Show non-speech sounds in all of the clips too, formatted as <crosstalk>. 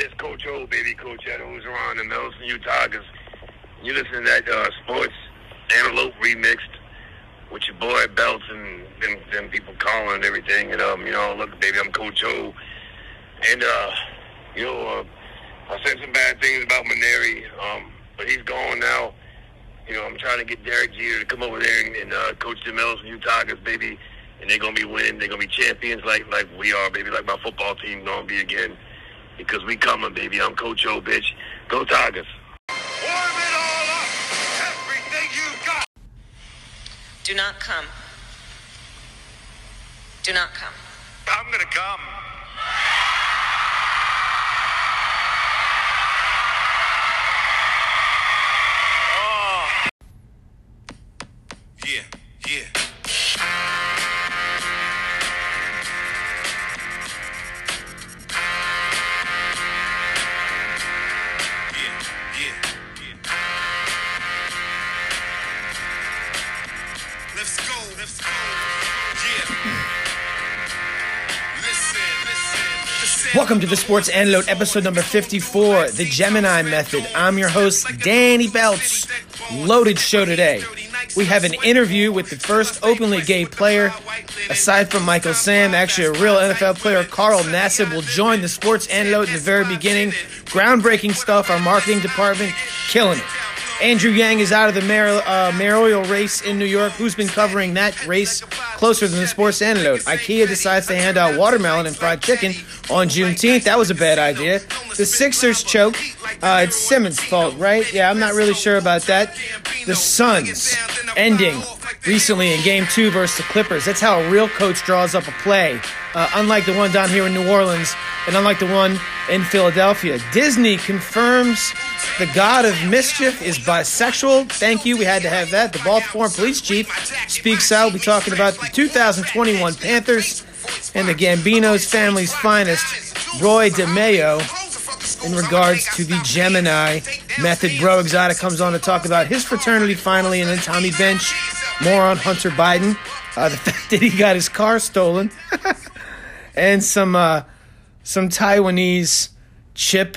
it's Coach O, baby, Coach Ed Orgeron and Nelson Utah. You listen to that uh, Sports Antelope remixed with your boy Belts and them, them people calling and everything. And, um, you know, look, baby, I'm Coach O. And, uh, you know, uh, I said some bad things about Mainieri, um, but he's gone now. You know, I'm trying to get Derek Jeter to come over there and, and uh, coach the Mills and baby. And they're to be winning. They're to be champions like like we are, baby, like my football team to be again. Because we coming, baby. I'm Coach O, bitch. Go Tigers. Do not come. Do not come. I'm going to come. Welcome to the Sports Antidote, episode number 54, The Gemini Method. I'm your host, Danny Belts. Loaded show today. We have an interview with the first openly gay player. Aside from Michael Sam, actually a real NFL player, Carl Nassib will join the Sports Antidote in the very beginning. Groundbreaking stuff, our marketing department killing it. Andrew Yang is out of the mayor, uh, mayoral race in New York. Who's been covering that race closer than the sports antidote? IKEA decides to hand out watermelon and fried chicken on Juneteenth. That was a bad idea. The Sixers choke. Uh, it's Simmons' fault, right? Yeah, I'm not really sure about that. The Suns ending recently in Game Two versus the Clippers. That's how a real coach draws up a play. Uh, unlike the one down here in New Orleans, and unlike the one in Philadelphia, Disney confirms the god of mischief is bisexual. Thank you. We had to have that. The Baltimore police chief speaks out. We'll be talking about the 2021 Panthers and the Gambino's family's finest, Roy DeMeo, in regards to the Gemini method. Breaux Exotic comes on to talk about his fraternity finally, and then Tommy Bench, more on Hunter Biden, uh, <laughs> the fact that he got his car stolen, <laughs> and some uh, some Taiwanese chip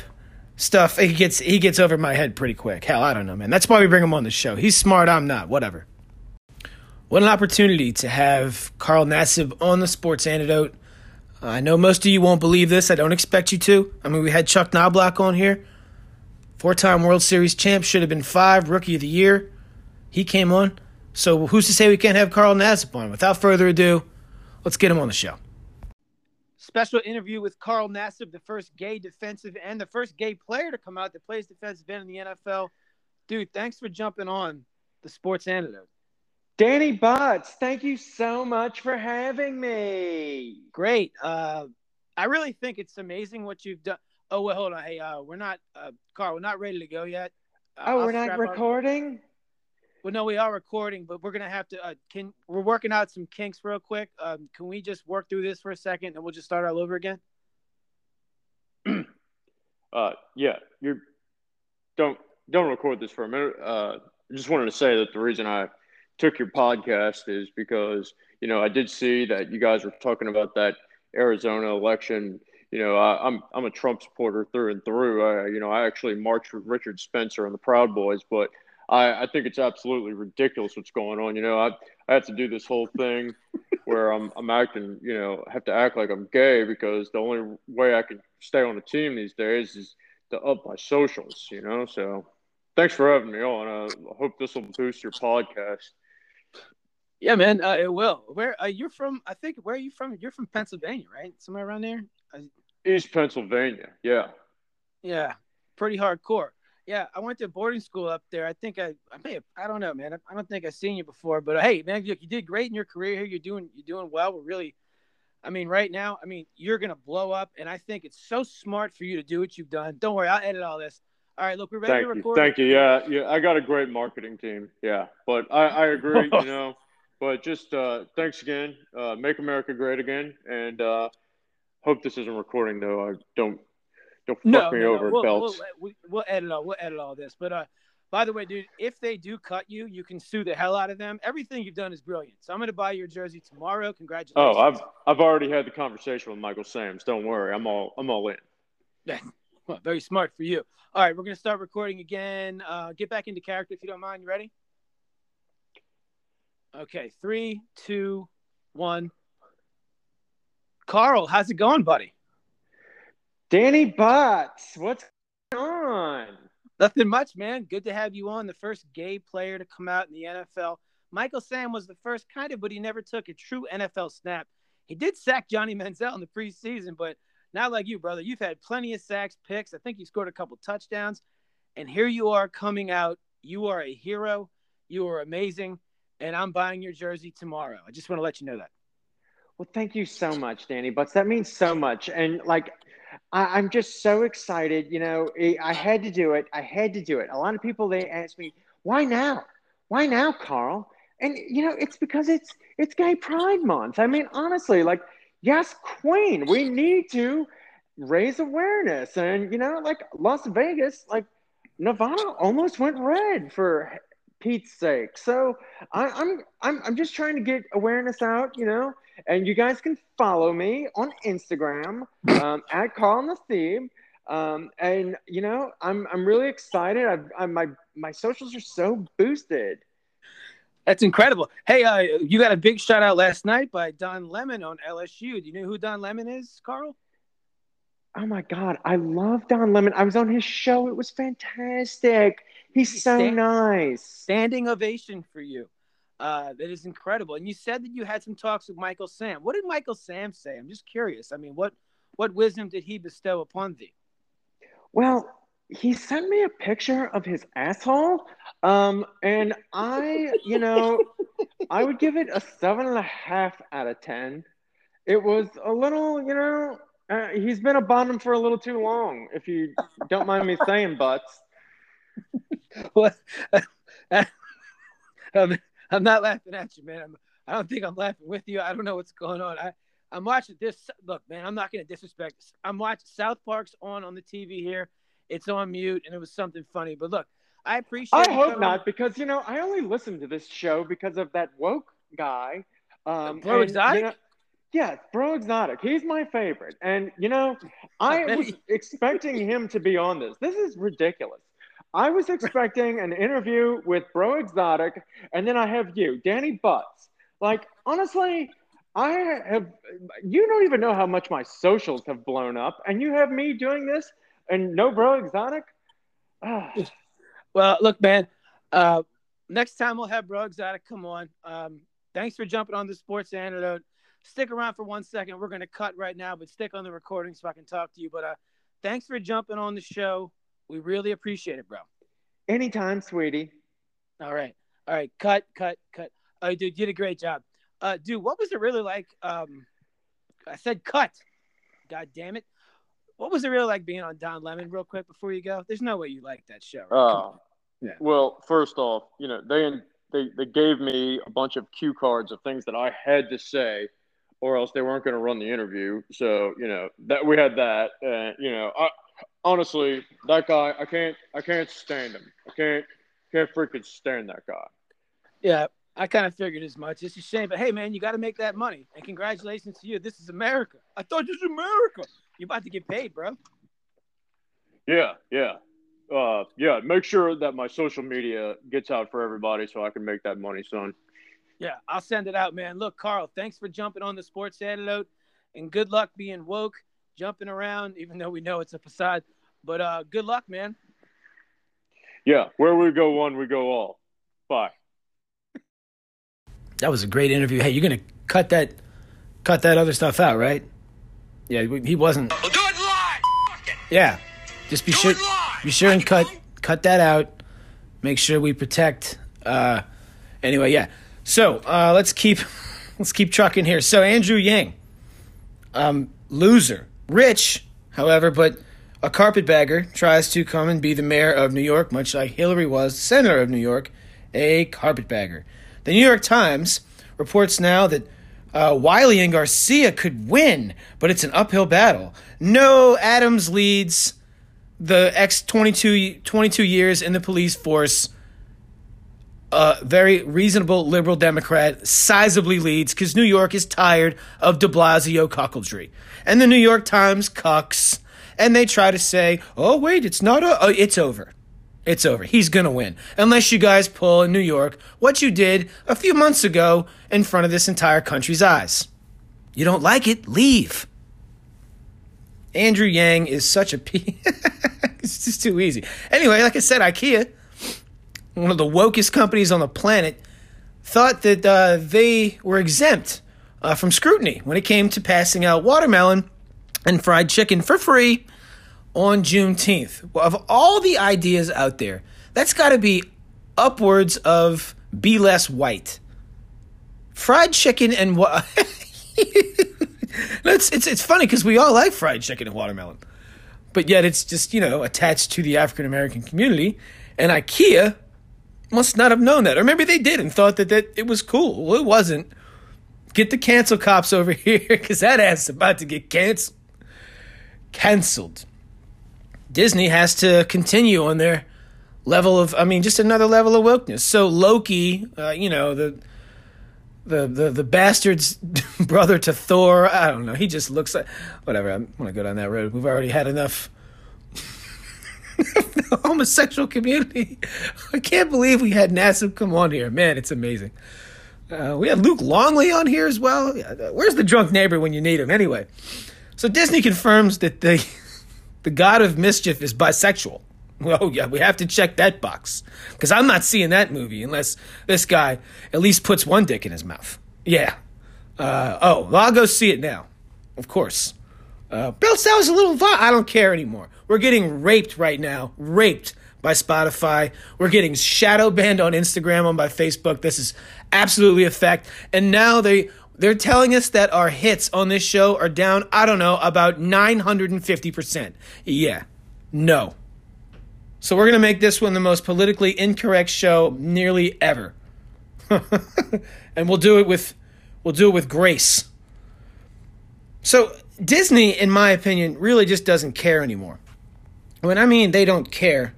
stuff. He gets he gets over my head pretty quick. Hell, I don't know, man. That's why we bring him on the show. He's smart. I'm not. Whatever. What an opportunity to have Carl Nassib on the Sports Antidote. I know most of you won't believe this. I don't expect you to. I mean, we had Chuck Knobloch on here, four-time World Series champ, should have been five, Rookie of the Year. He came on. So who's to say we can't have Carl Nassib on? Without further ado, let's get him on the show. Special interview with Carl Nassib, the first gay defensive and the first gay player to come out that plays defensive end in the NFL. Dude, thanks for jumping on the Sports Antidote. Danny Butts, thank you so much for having me. Great. Uh, I really think it's amazing what you've done. Oh, well, hold on. Hey, uh, we're not, uh, Carl, we're not ready to go yet. Uh, Oh, I'll we're not strap our- recording? Well, no, we are recording, but we're gonna have to. Uh, can we're working out some kinks real quick? Um, can we just work through this for a second, and we'll just start all over again? <clears throat> Uh, yeah, you're. Don't don't record this for a minute. Uh, I just wanted to say that the reason I took your podcast is because you know I did see that you guys were talking about that Arizona election. You know, I, I'm I'm a Trump supporter through and through. I, you know, I actually marched with Richard Spencer and the Proud Boys, but I, I think it's absolutely ridiculous what's going on. You know, I I had to do this whole thing <laughs> where I'm I'm acting, you know, have to act like I'm gay because the only way I can stay on the team these days is to up my socials. You know, so thanks for having me on. I hope this will boost your podcast. Yeah, man, uh, it will. Where uh, you're from? I think where are you from? You're from Pennsylvania, right? Somewhere around there. East Pennsylvania, yeah. yeah, pretty hardcore. Yeah, I went to boarding school up there. I think I, I may have, I don't know, man. I, don't think I've seen you before, but hey, man, you, you did great in your career here. You're doing, you're doing well. We're really, I mean, right now, I mean, you're gonna blow up, and I think it's so smart for you to do what you've done. Don't worry, I'll edit all this. All right, look, we're ready Thank to you, record. thank you. Yeah, yeah. I got a great marketing team. Yeah, but I, I agree. <laughs> you know, but just uh, thanks again. Uh, make America great again, and uh, hope this isn't recording though. I don't don't fuck No, me no, no. over, We'll, belts. we'll, we- we'll edit all. We'll edit all this. But uh, by the way, dude, if they do cut you, you can sue the hell out of them. Everything you've done is brilliant. So I'm gonna buy your jersey tomorrow. Congratulations. Oh, I've I've already had the conversation with Michael Sams. Don't worry, I'm all I'm all in. <laughs> Well, very smart for you. All right, we're gonna start recording again. Uh, get back into character if you don't mind. You ready? Okay, three, two, one. Carl, how's it going, buddy? Danny Butts, what's going on? Nothing much, man. Good to have you on. The first gay player to come out in the NFL. Michael Sam was the first kind of, but he never took a true NFL snap. He did sack Johnny Manziel in the preseason, but not like you, brother. You've had plenty of sacks, picks. I think you scored a couple touchdowns. And here you are coming out. You are a hero. You are amazing. And I'm buying your jersey tomorrow. I just want to let you know that. Well, thank you so much, Danny Butts. That means so much. And like, I, I'm just so excited. You know, I I had to do it. I had to do it. A lot of people they ask me, why now? Why now, Carl? And you know, it's because it's it's Gay Pride Month. I mean, honestly, like, yes, Queen, we need to raise awareness. And you know, like Las Vegas, like Nevada almost went red for Pete's sake. So I, I'm I'm I'm just trying to get awareness out, you know. And you guys can follow me on Instagram um, at Carl Theme. Um, and you know, I'm I'm really excited. I've, I'm, my my socials are so boosted. That's incredible. Hey, uh, you got a big shout out last night by Don Lemon on LSU. Do you know who Don Lemon is, Carl? Oh my God, I love Don Lemon. I was on his show. It was fantastic. He's so Stand- nice. Standing ovation for you. Uh, that is incredible. And you said that you had some talks with Michael Sam. What did Michael Sam say? I'm just curious. I mean, what what wisdom did he bestow upon thee? Well, he sent me a picture of his asshole. Um, and I, you know, I would give it a seven and a half out of ten. It was a little, you know, uh, he's been a bottom for a little too long, if you don't mind me saying, butts. <laughs> What? <laughs> I'm, I'm not laughing at you, man. I'm, I don't think I'm laughing with you. I don't know what's going on. I, I'm watching this. Look, man, I'm not going to disrespect. This. I'm watching South Park's on on the TV here. It's on mute, and it was something funny. But look, I appreciate. I hope not, because you know I only listen to this show because of that woke guy. Um, Bro and, Exotic? you know- yeah, Breaux Exotic. He's my favorite, and you know <laughs> I was expecting him to be on this. This is ridiculous. I was expecting an interview with Breaux Exotic, and then I have you, Danny Butts. Like honestly, I have. You don't even know how much my socials have blown up, and you have me doing this, and no Breaux Exotic. Ah. Well, look, man. Uh, next time we'll have Breaux Exotic come on. Um, thanks for jumping on the Sports Antidote. Stick around for one second. We're going to cut right now, but stick on the recording so I can talk to you. But uh, thanks for jumping on the show. We really appreciate it, bro. Anytime, sweetie. All right. All right. Cut, cut, cut. Oh, dude, you did a great job. Uh, dude, what was it really like? Um, I said cut. God damn it. What was it really like being on Don Lemon, real quick, before you go? There's no way you like that show. Right? Come Oh. Yeah. Well, first off, you know they they they gave me a bunch of cue cards of things that I had to say, or else they weren't going to run the interview. So you know that we had that. Uh, you know, I honestly that guy I can't I can't stand him. I can't can't freaking stand that guy. Yeah, I kind of figured as much. It's a shame, but hey, man, you got to make that money. And congratulations to you. This is America. I thought this was America. You're about to get paid, bro. Yeah, yeah. Uh, yeah, make sure that my social media gets out for everybody so I can make that money, son. Yeah, I'll send it out, man. Look, Carl, thanks for jumping on the Sports Antidote, and good luck being woke, jumping around, even though we know it's a facade. But uh, good luck, man. Yeah, where we go one, we go all. Bye. That was a great interview. Hey, you're gonna cut that, cut that other stuff out, right? Yeah, he wasn't. Do it live. Yeah, just be Do sure, it live. be sure and cut, cut that out. Make sure we protect. Uh, anyway, yeah. So uh, let's keep, <laughs> let's keep trucking here. So Andrew Yang, um, loser, rich, however, but a carpetbagger tries to come and be the mayor of New York, much like Hillary was senator of New York, a carpetbagger. The New York Times reports now that uh, Wiley and Garcia could win, but it's an uphill battle. No, Adams leads the ex 22, 22 years in the police force. A very reasonable liberal Democrat sizably leads because New York is tired of de Blasio cuckoldry. And the New York Times cucks and they try to say, "Oh wait, it's not. A- oh, it's over. It's over. He's gonna win." Unless you guys pull in New York what you did a few months ago in front of this entire country's eyes. You don't like it? Leave. Andrew Yang is such a p. <laughs> it's just too easy. Anyway, like I said, IKEA, one of the wokest companies on the planet, thought that uh, they were exempt uh, from scrutiny when it came to passing out watermelon and fried chicken for free on Juneteenth. Well, of all the ideas out there, that's got to be upwards of be less white. Fried chicken and what? <laughs> it's, it's it's funny because we all like fried chicken and watermelon, but yet it's just you know attached to the African American community, and IKEA must not have known that, or maybe they did and thought that that it was cool. Well, it wasn't. Get the cancel cops over <laughs> here because that ass is about to get canceled. Cancelled. Disney has to continue on their level of, I mean, just another level of wokeness. So Loki, uh, you know, the the the the bastard's <laughs> brother to Thor. I don't know. He just looks like whatever. I want to go down that road. We've already had enough. <laughs> the homosexual community. I can't believe we had NASA come on here. Man, it's amazing. Uh, we had Luke Longley on here as well. Where's the drunk neighbor when you need him? Anyway, so Disney confirms that the the god of mischief is bisexual. Well, yeah, we have to check that box because I'm not seeing that movie unless this guy at least puts one dick in his mouth. Yeah. Uh, oh, well, I'll go see it now. Of course. Uh, Bill, that was a little. Vi- I don't care anymore. We're getting raped right now. Raped by Spotify. We're getting shadow banned on Instagram and by Facebook. This is absolutely a fact. And now they they're telling us that our hits on this show are down. I don't know about nine hundred and fifty percent. Yeah. No. So we're gonna make this one the most politically incorrect show nearly ever. <laughs> and we'll do it with we'll do it with grace. So Disney, in my opinion, really just doesn't care anymore. When I mean they don't care,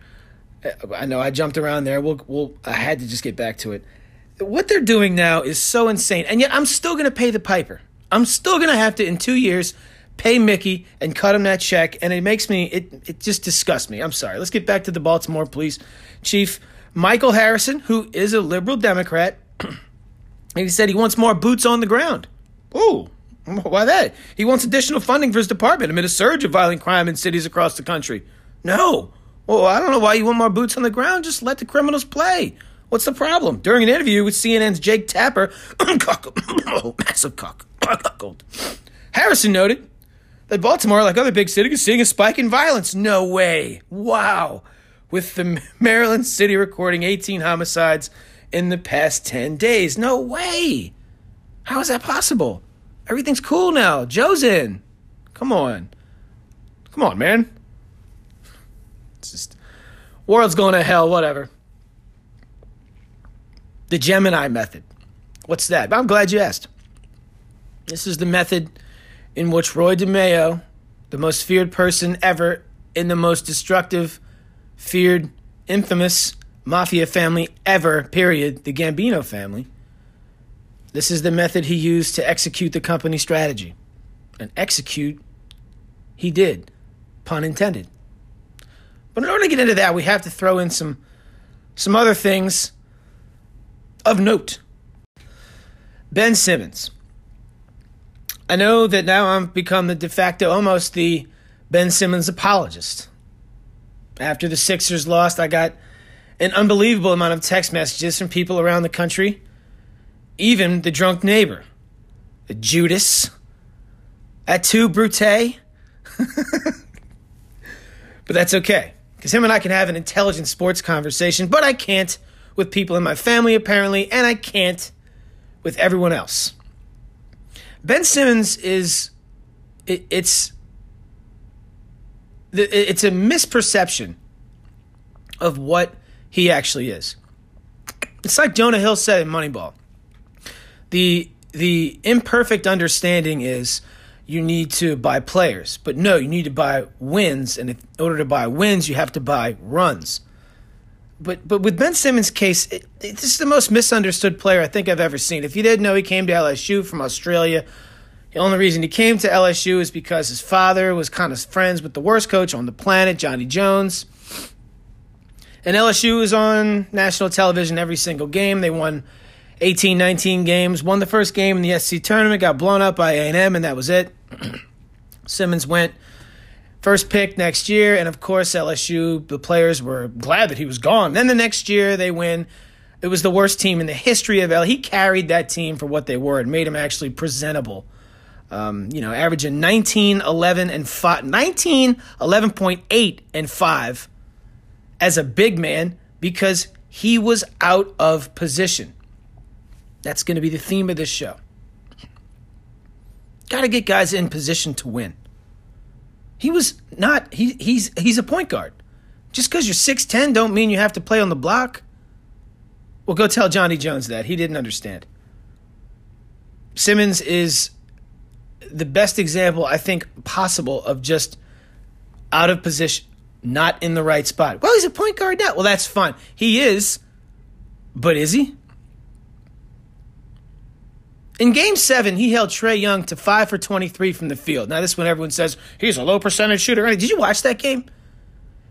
uh, I know I jumped around there. We'll, we'll, I had to just get back to it. What they're doing now is so insane, and yet I'm still going to pay the piper. I'm still going to have to, in two years, pay Mickey and cut him that check, and it makes me, it, it just disgusts me. I'm sorry. Let's get back to the Baltimore Police Chief Michael Harrison, who is a liberal Democrat. And <clears throat> he said he wants more boots on the ground. Oh, why that? He wants additional funding for his department amid a surge of violent crime in cities across the country. No. Well, I don't know why you want more boots on the ground. Just let the criminals play. What's the problem? During an interview with CNN's Jake Tapper, <clears throat> <clears throat> oh, massive cock, <clears throat> Harrison noted that Baltimore, like other big cities, is seeing a spike in violence. No way. Wow. With the <laughs> Maryland city recording 18 homicides in the past 10 days. No way. How is that possible? Everything's cool now. Joe's in. Come on. Come on, man. It's just world's going to hell, whatever. The Gemini method. What's that? I'm glad you asked. This is the method in which Roy DeMeo, the most feared person ever in the most destructive, feared, infamous mafia family ever, period, the Gambino family. This is the method he used to execute the company strategy. And execute, he did. Pun intended. But in order to get into that, we have to throw in some some other things of note. Ben Simmons. I know that now I've become the de facto almost the Ben Simmons apologist. After the Sixers lost, I got an unbelievable amount of text messages from people around the country, even the drunk neighbor, the Judas, Atu Brute. <laughs> but that's okay. Because him and I can have an intelligent sports conversation, but I can't with people in my family, apparently, and I can't with everyone else. Ben Simmons is, it, it's, it's a misperception of what he actually is. It's like Jonah Hill said in Moneyball. The the imperfect understanding is you need to buy players. But no, you need to buy wins, and in order to buy wins, you have to buy runs. But but with Ben Simmons' case, it, it, this is the most misunderstood player I think I've ever seen. If you didn't know, he came to LSU from Australia. The only reason he came to LSU is because his father was kind of friends with the worst coach on the planet, Johnny Jones. And LSU was on national television every single game. They won 18, 19 games, won the first game in the SC tournament, got blown up by A&M, and that was it. <clears throat> Simmons went first pick next year, and of course LSU, the players were glad that he was gone. Then the next year they win. It was the worst team in the history of L. He carried that team for what they were and made them actually presentable. Um, you know, averaging 19, 11, and 5, 19, 11.8 and 5 as a big man because he was out of position. That's going to be the theme of this show. Got to get guys in position to win. He was not he he's he's a point guard. Just cuz you're 6'10 don't mean you have to play on the block. Well, go tell Johnny Jones that. He didn't understand. Simmons is the best example I think possible of just out of position, not in the right spot. Well, he's a point guard now. Well, that's fine. He is, but is he? In game seven, he held Trae Young to five for 23 from the field. Now, this is when everyone says he's a low percentage shooter. Did you watch that game?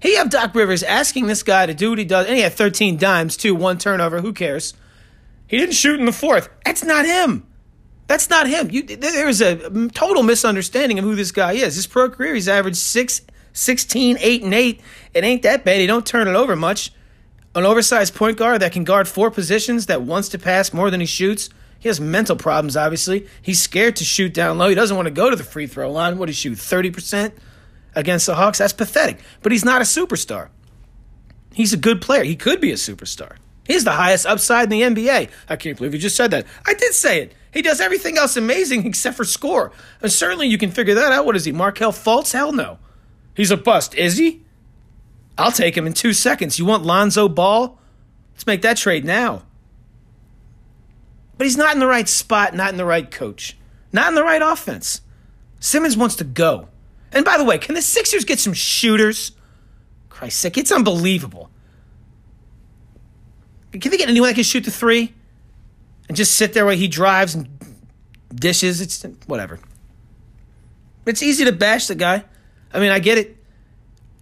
He had Doc Rivers asking this guy to do what he does, and he had 13 dimes, too, one turnover. Who cares? He didn't shoot in the fourth. That's not him. That's not him. You, there's a total misunderstanding of who this guy is. His pro career, he's averaged six, 16, 8, and 8. It ain't that bad. He don't turn it over much. An oversized point guard that can guard four positions, that wants to pass more than he shoots. He has mental problems, obviously. He's scared to shoot down low. He doesn't want to go to the free throw line. What did he shoot? 30% against the Hawks? That's pathetic. But he's not a superstar. He's a good player. He could be a superstar. He's the highest upside in the NBA. I can't believe you just said that. I did say it. He does everything else amazing <laughs> except for score. And certainly you can figure that out. What is he, Markelle Fultz? Hell no. He's a bust. Is he? I'll take him in two seconds. You want Lonzo Ball? Let's make that trade now. But he's not in the right spot, not in the right coach, not in the right offense. Simmons wants to go. And by the way, can the Sixers get some shooters? Christ's sake, it's unbelievable. Can they get anyone that can shoot the three and just sit there while he drives and dishes? It's whatever. It's easy to bash the guy. I mean, I get it.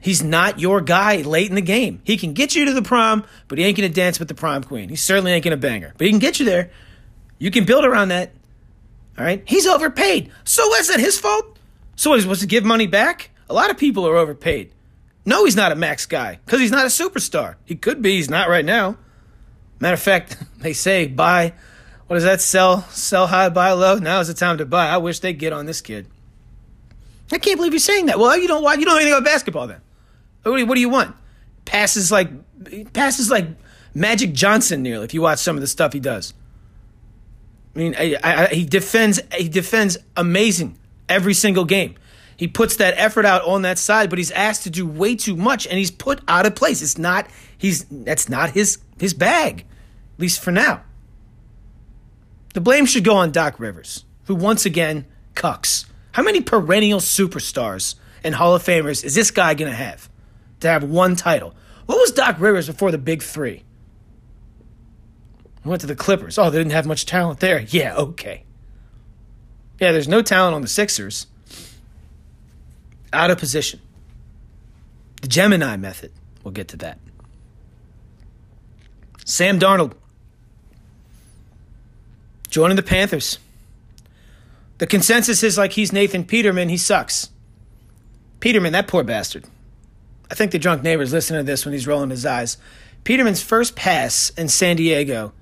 He's not your guy late in the game. He can get you to the prom, but he ain't to dance with the prom queen. He certainly ain't to bang her, but he can get you there. You can build around that. All right? He's overpaid. So what's that his fault? So he's supposed to give money back? A lot of people are overpaid. No, he's not a max guy because he's not a superstar. He could be. He's not right now. Matter of fact, <laughs> they say buy, what does that sell? Sell high, buy low. Now is the time to buy. I wish they'd get on this kid. I can't believe you're saying that. Well, you don't why you don't know anything about basketball then. What do you, what do you want? Passes like passes like Magic Johnson nearly. If you watch some of the stuff he does, I mean, I, I, he defends he defends amazing every single game. He puts that effort out on that side, but he's asked to do way too much, and he's put out of place. It's not he's that's not his his bag, at least for now. The blame should go on Doc Rivers, who once again cucks. How many perennial superstars and Hall of Famers is this guy going to have to have one title? What was Doc Rivers before the big three? Went to the Clippers. Oh, they didn't have much talent there. Yeah, okay. Yeah, there's no talent on the Sixers. Out of position. The Gemini method. We'll get to that. Sam Darnold joining the Panthers. The consensus is like he's Nathan Peterman, he sucks. Peterman, that poor bastard. I think the drunk neighbor's listening to this when he's rolling his eyes. Peterman's first pass in San Diego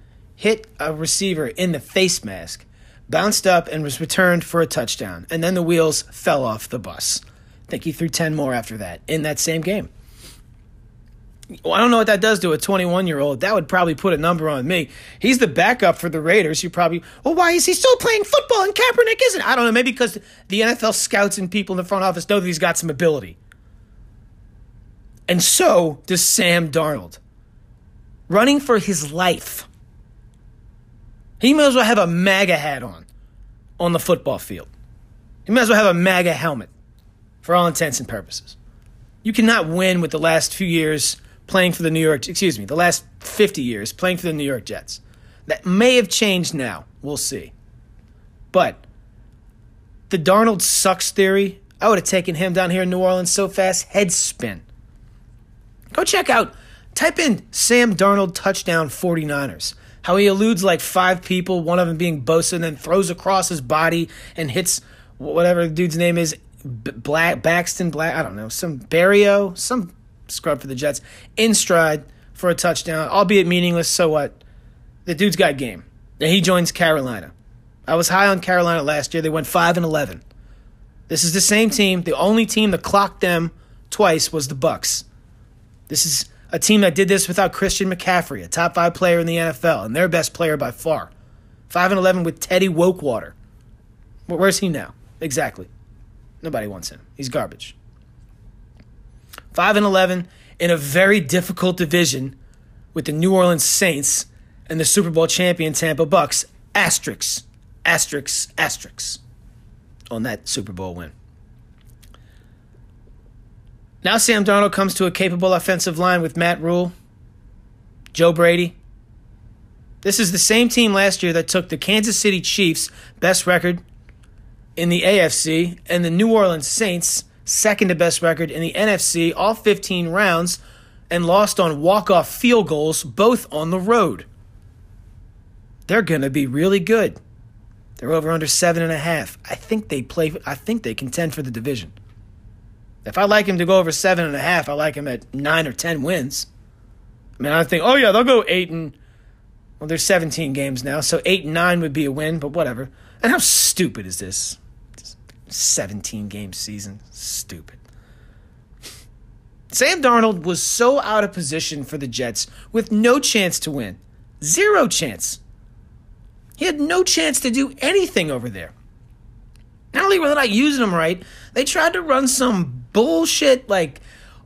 hit a receiver in the face mask, bounced up, and was returned for a touchdown. And then the wheels fell off the bus. I think he threw 10 more after that in that same game. Well, I don't know what that does to a 21 year old. That would probably put a number on me. He's the backup for the Raiders. You probably, well, why is he still playing football and Kaepernick isn't? I don't know. Maybe because the NFL scouts and people in the front office know that he's got some ability. And so does Sam Darnold. Running for his life. He may as well have a MAGA hat on on the football field. He may as well have a MAGA helmet for all intents and purposes. You cannot win with the last few years playing for the New York, excuse me, the last 50 years playing for the New York Jets. That may have changed now. We'll see. But the Darnold sucks theory, I would have taken him down here in New Orleans so fast, head spin. Go check out, type in Sam Darnold touchdown 49ers. How he eludes like five people, one of them being Bosa, and then throws across his body and hits whatever the dude's name is, Black Baxton Black, I don't know, some Barrio, some scrub for the Jets, in stride for a touchdown, albeit meaningless. So what? The dude's got game. And he joins Carolina. I was high on Carolina last year. They went five and eleven. This is the same team. The only team that clocked them twice was the Bucks. This is a team that did this without Christian McCaffrey, a top five player in the NFL, and their best player by far. Five and eleven with Teddy Wokewater. Where's he now? Exactly. Nobody wants him. He's garbage. Five and eleven in a very difficult division with the New Orleans Saints and the Super Bowl champion Tampa Bucks. Asterisks, asterisks, asterisks on that Super Bowl win. Now Sam Darnold comes to a capable offensive line with Matt Rhule, Joe Brady. This is the same team last year that took the Kansas City Chiefs' best record in the AFC and the New Orleans Saints' second to best record in the NFC, all 15 rounds, and lost on walk-off field goals, both on the road. They're going to be really good. They're over under seven and a half. I think they play. I think they contend for the division. If I like him to go over seven and a half, I like him at nine or ten wins. I mean, I think, oh yeah, they'll go eight and well, there's 17 games now, so eight and nine would be a win, but whatever. And how stupid is this? 17 game season, stupid. Sam Darnold was so out of position for the Jets with no chance to win, zero chance. He had no chance to do anything over there. Not only were they not using him right, they tried to run some bullshit like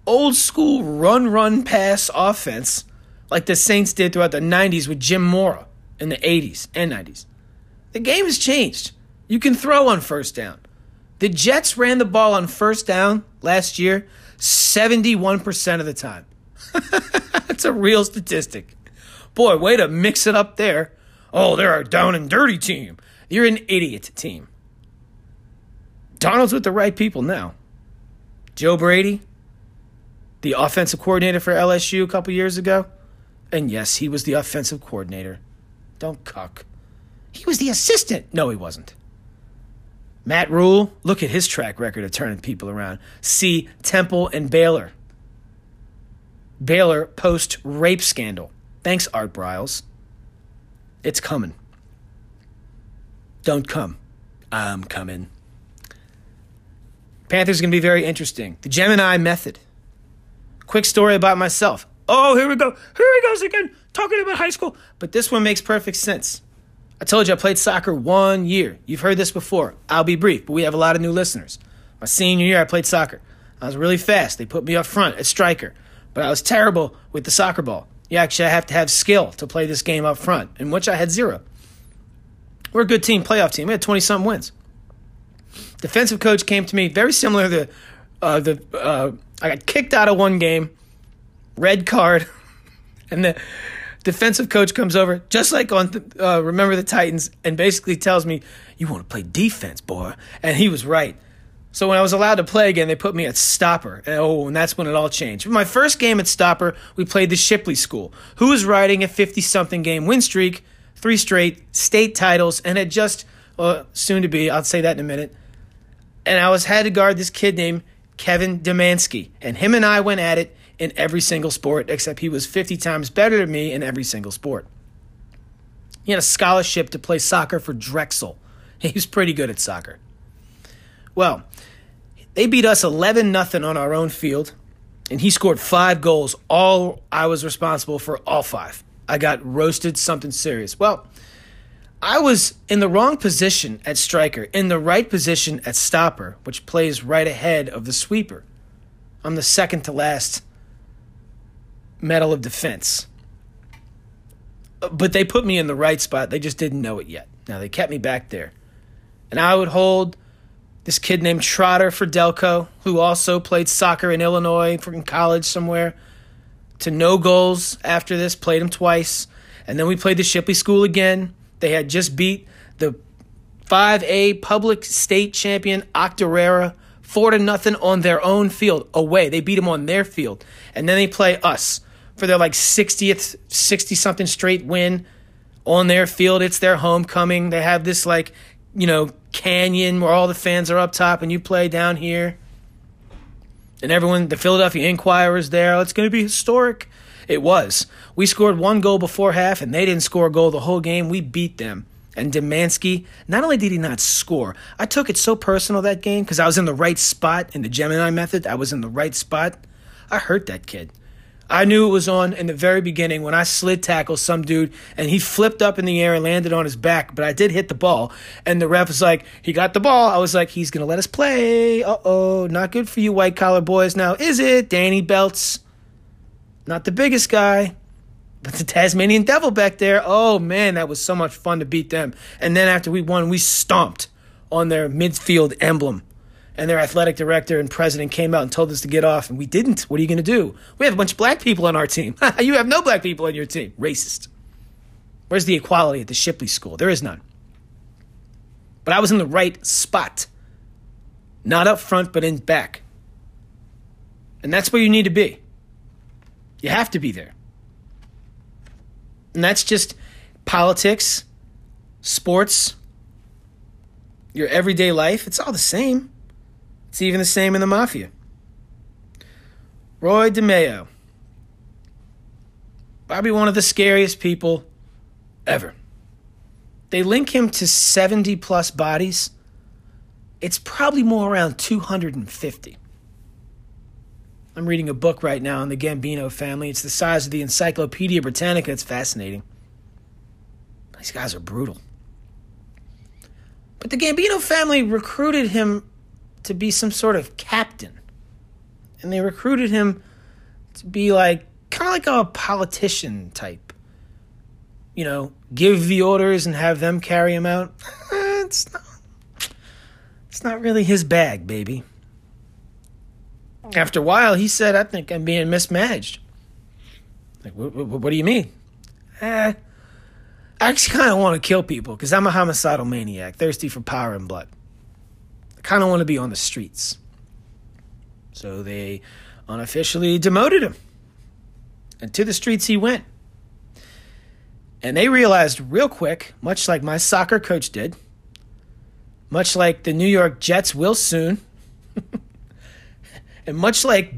old school run run pass offense like the Saints did throughout the 90s with Jim Mora in the 80s and 90s. The game has changed. You can throw on first down. The Jets ran the ball on first down last year 71% of the time. <laughs> That's a real statistic. Boy, way to mix it up there. Oh, they're a down and dirty team. You're an idiot team. Darnold's with the right people now. Joe Brady, the offensive coordinator for LSU a couple years ago. And yes, he was the offensive coordinator. Don't cuck. He was the assistant. No, he wasn't. Matt Rhule, look at his track record of turning people around. See Temple and Baylor. Baylor post rape scandal. Thanks, Art Briles. It's coming. Don't come. I'm coming. Panthers going to be very interesting. The Gemini method. Quick story about myself. Oh, here we go. Here he goes again, talking about high school. But this one makes perfect sense. I told you I played soccer one year. You've heard this before. I'll be brief, but we have a lot of new listeners. My senior year, I played soccer. I was really fast. They put me up front at striker, but I was terrible with the soccer ball. You actually have to have skill to play this game up front, in which I had zero. We're a good team, playoff team. We had 20 something wins. Defensive coach came to me, very similar to uh, the. Uh, I got kicked out of one game, red card, <laughs> and the defensive coach comes over, just like on uh, Remember the Titans, and basically tells me, You want to play defense, boy. And he was right. So when I was allowed to play again, they put me at stopper. And, oh, and that's when it all changed. My first game at stopper, we played the Shipley School, who was riding a 50 something game win streak, three straight state titles, and had just, uh, soon to be, I'll say that in a minute. And I was had to guard this kid named Kevin Demansky. And him and I went at it in every single sport, except he was 50 times better than me in every single sport. He had a scholarship to play soccer for Drexel. <laughs> He was pretty good at soccer. Well, they beat us 11 nothing on our own field, and he scored five goals. All I was responsible for all five. I got roasted something serious. Well, I was in the wrong position at striker, in the right position at stopper, which plays right ahead of the sweeper. I'm the second to last medal of defense. But they put me in the right spot. They just didn't know it yet. Now they kept me back there. And I would hold this kid named Trotter for Delco, who also played soccer in Illinois from college somewhere, to no goals after this, played him twice. And then we played the Shipley School again. They had just beat the 5A public state champion Octorara, four to nothing on their own field away. They beat them on their field, and then they play us for their like 60th, 60 something straight win on their field. It's their homecoming. They have this like, you know, canyon where all the fans are up top, and you play down here. And everyone, the Philadelphia Inquirer is there. It's going to be historic. It was. We scored one goal before half, and they didn't score a goal the whole game. We beat them. And Demansky, not only did he not score, I took it so personal that game because I was in the right spot in the Gemini method. I was in the right spot. I hurt that kid. I knew it was on in the very beginning when I slid tackle some dude and he flipped up in the air and landed on his back, but I did hit the ball. And the ref was like, he got the ball. I was like, he's going to let us play. Uh oh, not good for you, white collar boys. Now, is it? Danny Belts. Not the biggest guy, but the Tasmanian Devil back there. Oh man, that was so much fun to beat them. And then after we won, we stomped on their midfield emblem and their athletic director and president came out and told us to get off, and we didn't. What are you going to do? We have a bunch of black people on our team. <laughs> you have no black people on your team. Racist. Where's the equality at the Shipley School? There is none. But I was in the right spot. Not up front, but in back. And that's where you need to be. You have to be there. And that's just politics, sports, your everyday life. It's all the same. It's even the same in the mafia. Roy DeMeo. Probably one of the scariest people ever. They link him to 70 plus bodies. It's probably more around 250. I'm reading a book right now on the Gambino family. It's the size of the Encyclopedia Britannica. It's fascinating. These guys are brutal. But the Gambino family recruited him to be some sort of captain. And they recruited him to be like kind of like a politician type. You know, give the orders and have them carry him out. <laughs> it's not it's not really his bag, baby. After a while, he said, I think I'm being mismanaged. Like, what, what, what do you mean? Eh, I actually kind of want to kill people because I'm a homicidal maniac, thirsty for power and blood I kind of want to be on the streets. So they unofficially demoted him. And to the streets he went. And they realized real quick, much like my soccer coach did, much like the New York Jets will soon, <laughs> and much like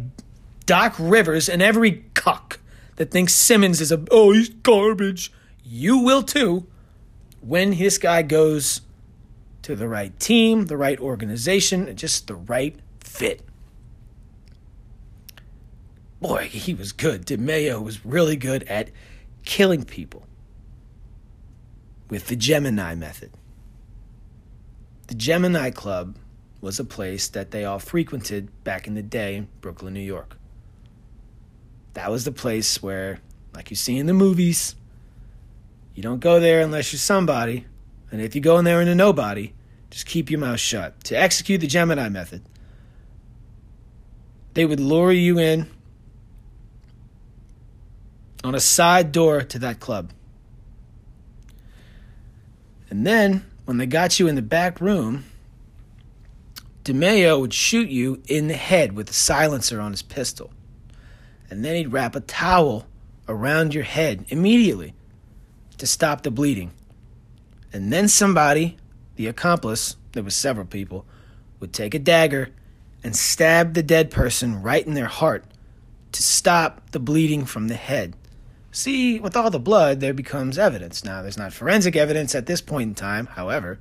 Doc Rivers and every cuck that thinks Simmons is a, oh, he's garbage, you will too when this guy goes to the right team, the right organization, and just the right fit. Boy, he was good. DeMeo was really good at killing people with the Gemini method. The Gemini Club was a place that they all frequented back in the day in Brooklyn, New York. That was the place where, like you see in the movies, you don't go there unless you're somebody. And if you go in there and a nobody, just keep your mouth shut. To execute the Gemini method, they would lure you in on a side door to that club. And then, when they got you in the back room, DeMeo would shoot you in the head with a silencer on his pistol. And then he'd wrap a towel around your head immediately to stop the bleeding. And then somebody the accomplice, there were several people, would take a dagger and stab the dead person right in their heart to stop the bleeding from the head. See, with all the blood, there becomes evidence. Now, there's not forensic evidence at this point in time, however,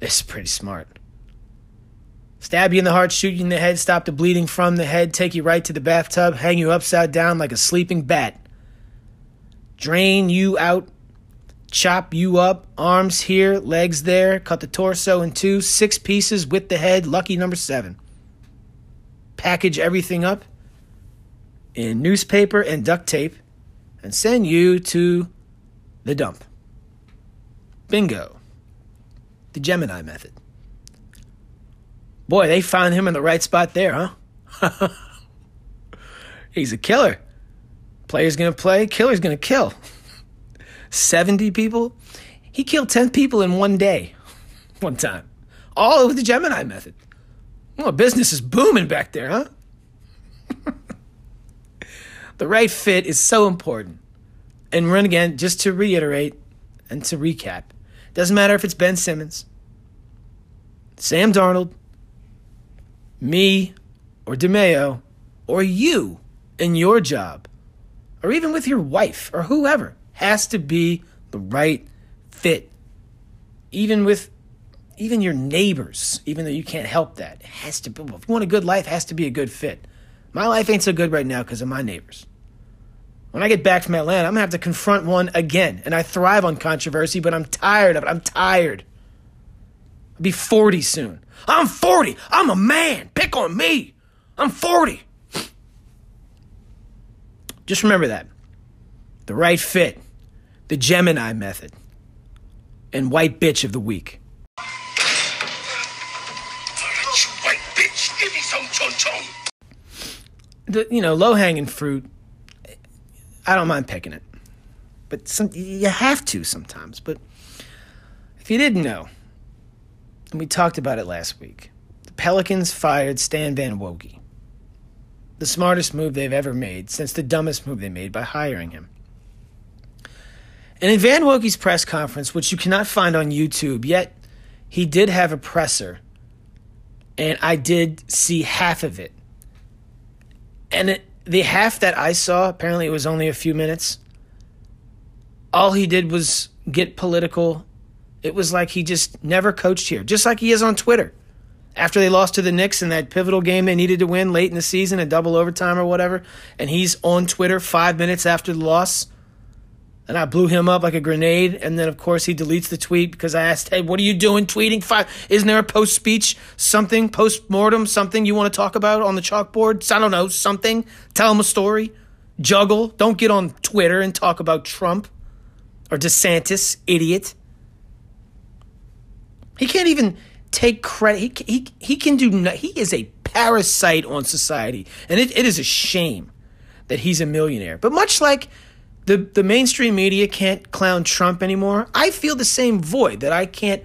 it's pretty smart. Stab you in the heart, shoot you in the head, stop the bleeding from the head, take you right to the bathtub, hang you upside down like a sleeping bat, drain you out chop you up, arms here, legs there, cut the torso in two, six pieces with the head, lucky number seven. Package everything up in newspaper and duct tape and send you to the dump. Bingo. The Gemini method. Boy, they found him in the right spot there, huh? <laughs> He's a killer. Player's gonna play, killer's gonna kill. 70 people. He killed 10 people in one day, <laughs> one time. All with the Gemini method. Well, business is booming back there, huh? <laughs> the right fit is so important. And run again, just to reiterate and to recap, doesn't matter if it's Ben Simmons, Sam Darnold, me, or DeMeo, or you in your job, or even with your wife or whoever, has to be the right fit. Even with even your neighbors, even though you can't help that, it has to be. If you want a good life, it has to be a good fit. My life ain't so good right now because of my neighbors. When I get back from Atlanta, I'm gonna have to confront one again. And I thrive on controversy, but I'm tired of it. I'm tired. I'll be 40 soon. I'm 40. I'm a man. Pick on me. I'm 40. Just remember that. The right fit, the Gemini method, and white bitch of the week. The you know low hanging fruit. I don't mind picking it, but some you have to sometimes. But if you didn't know, and we talked about it last week, the Pelicans fired Stan Van Wokey. The smartest move they've ever made since the dumbest move they made by hiring him. And in Van Wokey's press conference, which you cannot find on YouTube, yet he did have a presser, and I did see half of it. And it, the half that I saw, apparently it was only a few minutes. All he did was get political. It was like he just never coached here, just like he is on Twitter. After they lost to the Knicks in that pivotal game they needed to win late in the season, a double overtime or whatever, and he's on Twitter five minutes after the loss. And I blew him up like a grenade. And then, of course, he deletes the tweet because I asked, hey, what are you doing tweeting? Five? Isn't there a post speech, something, post mortem, something you want to talk about on the chalkboard? I don't know, something. Tell him a story. Juggle. Don't get on Twitter and talk about Trump or DeSantis, idiot. He can't even take credit. He, he, he can do, no, he is a parasite on society. And it, it is a shame that he's a millionaire. But much like the, the mainstream media can't clown Trump anymore, I feel the same void that I can't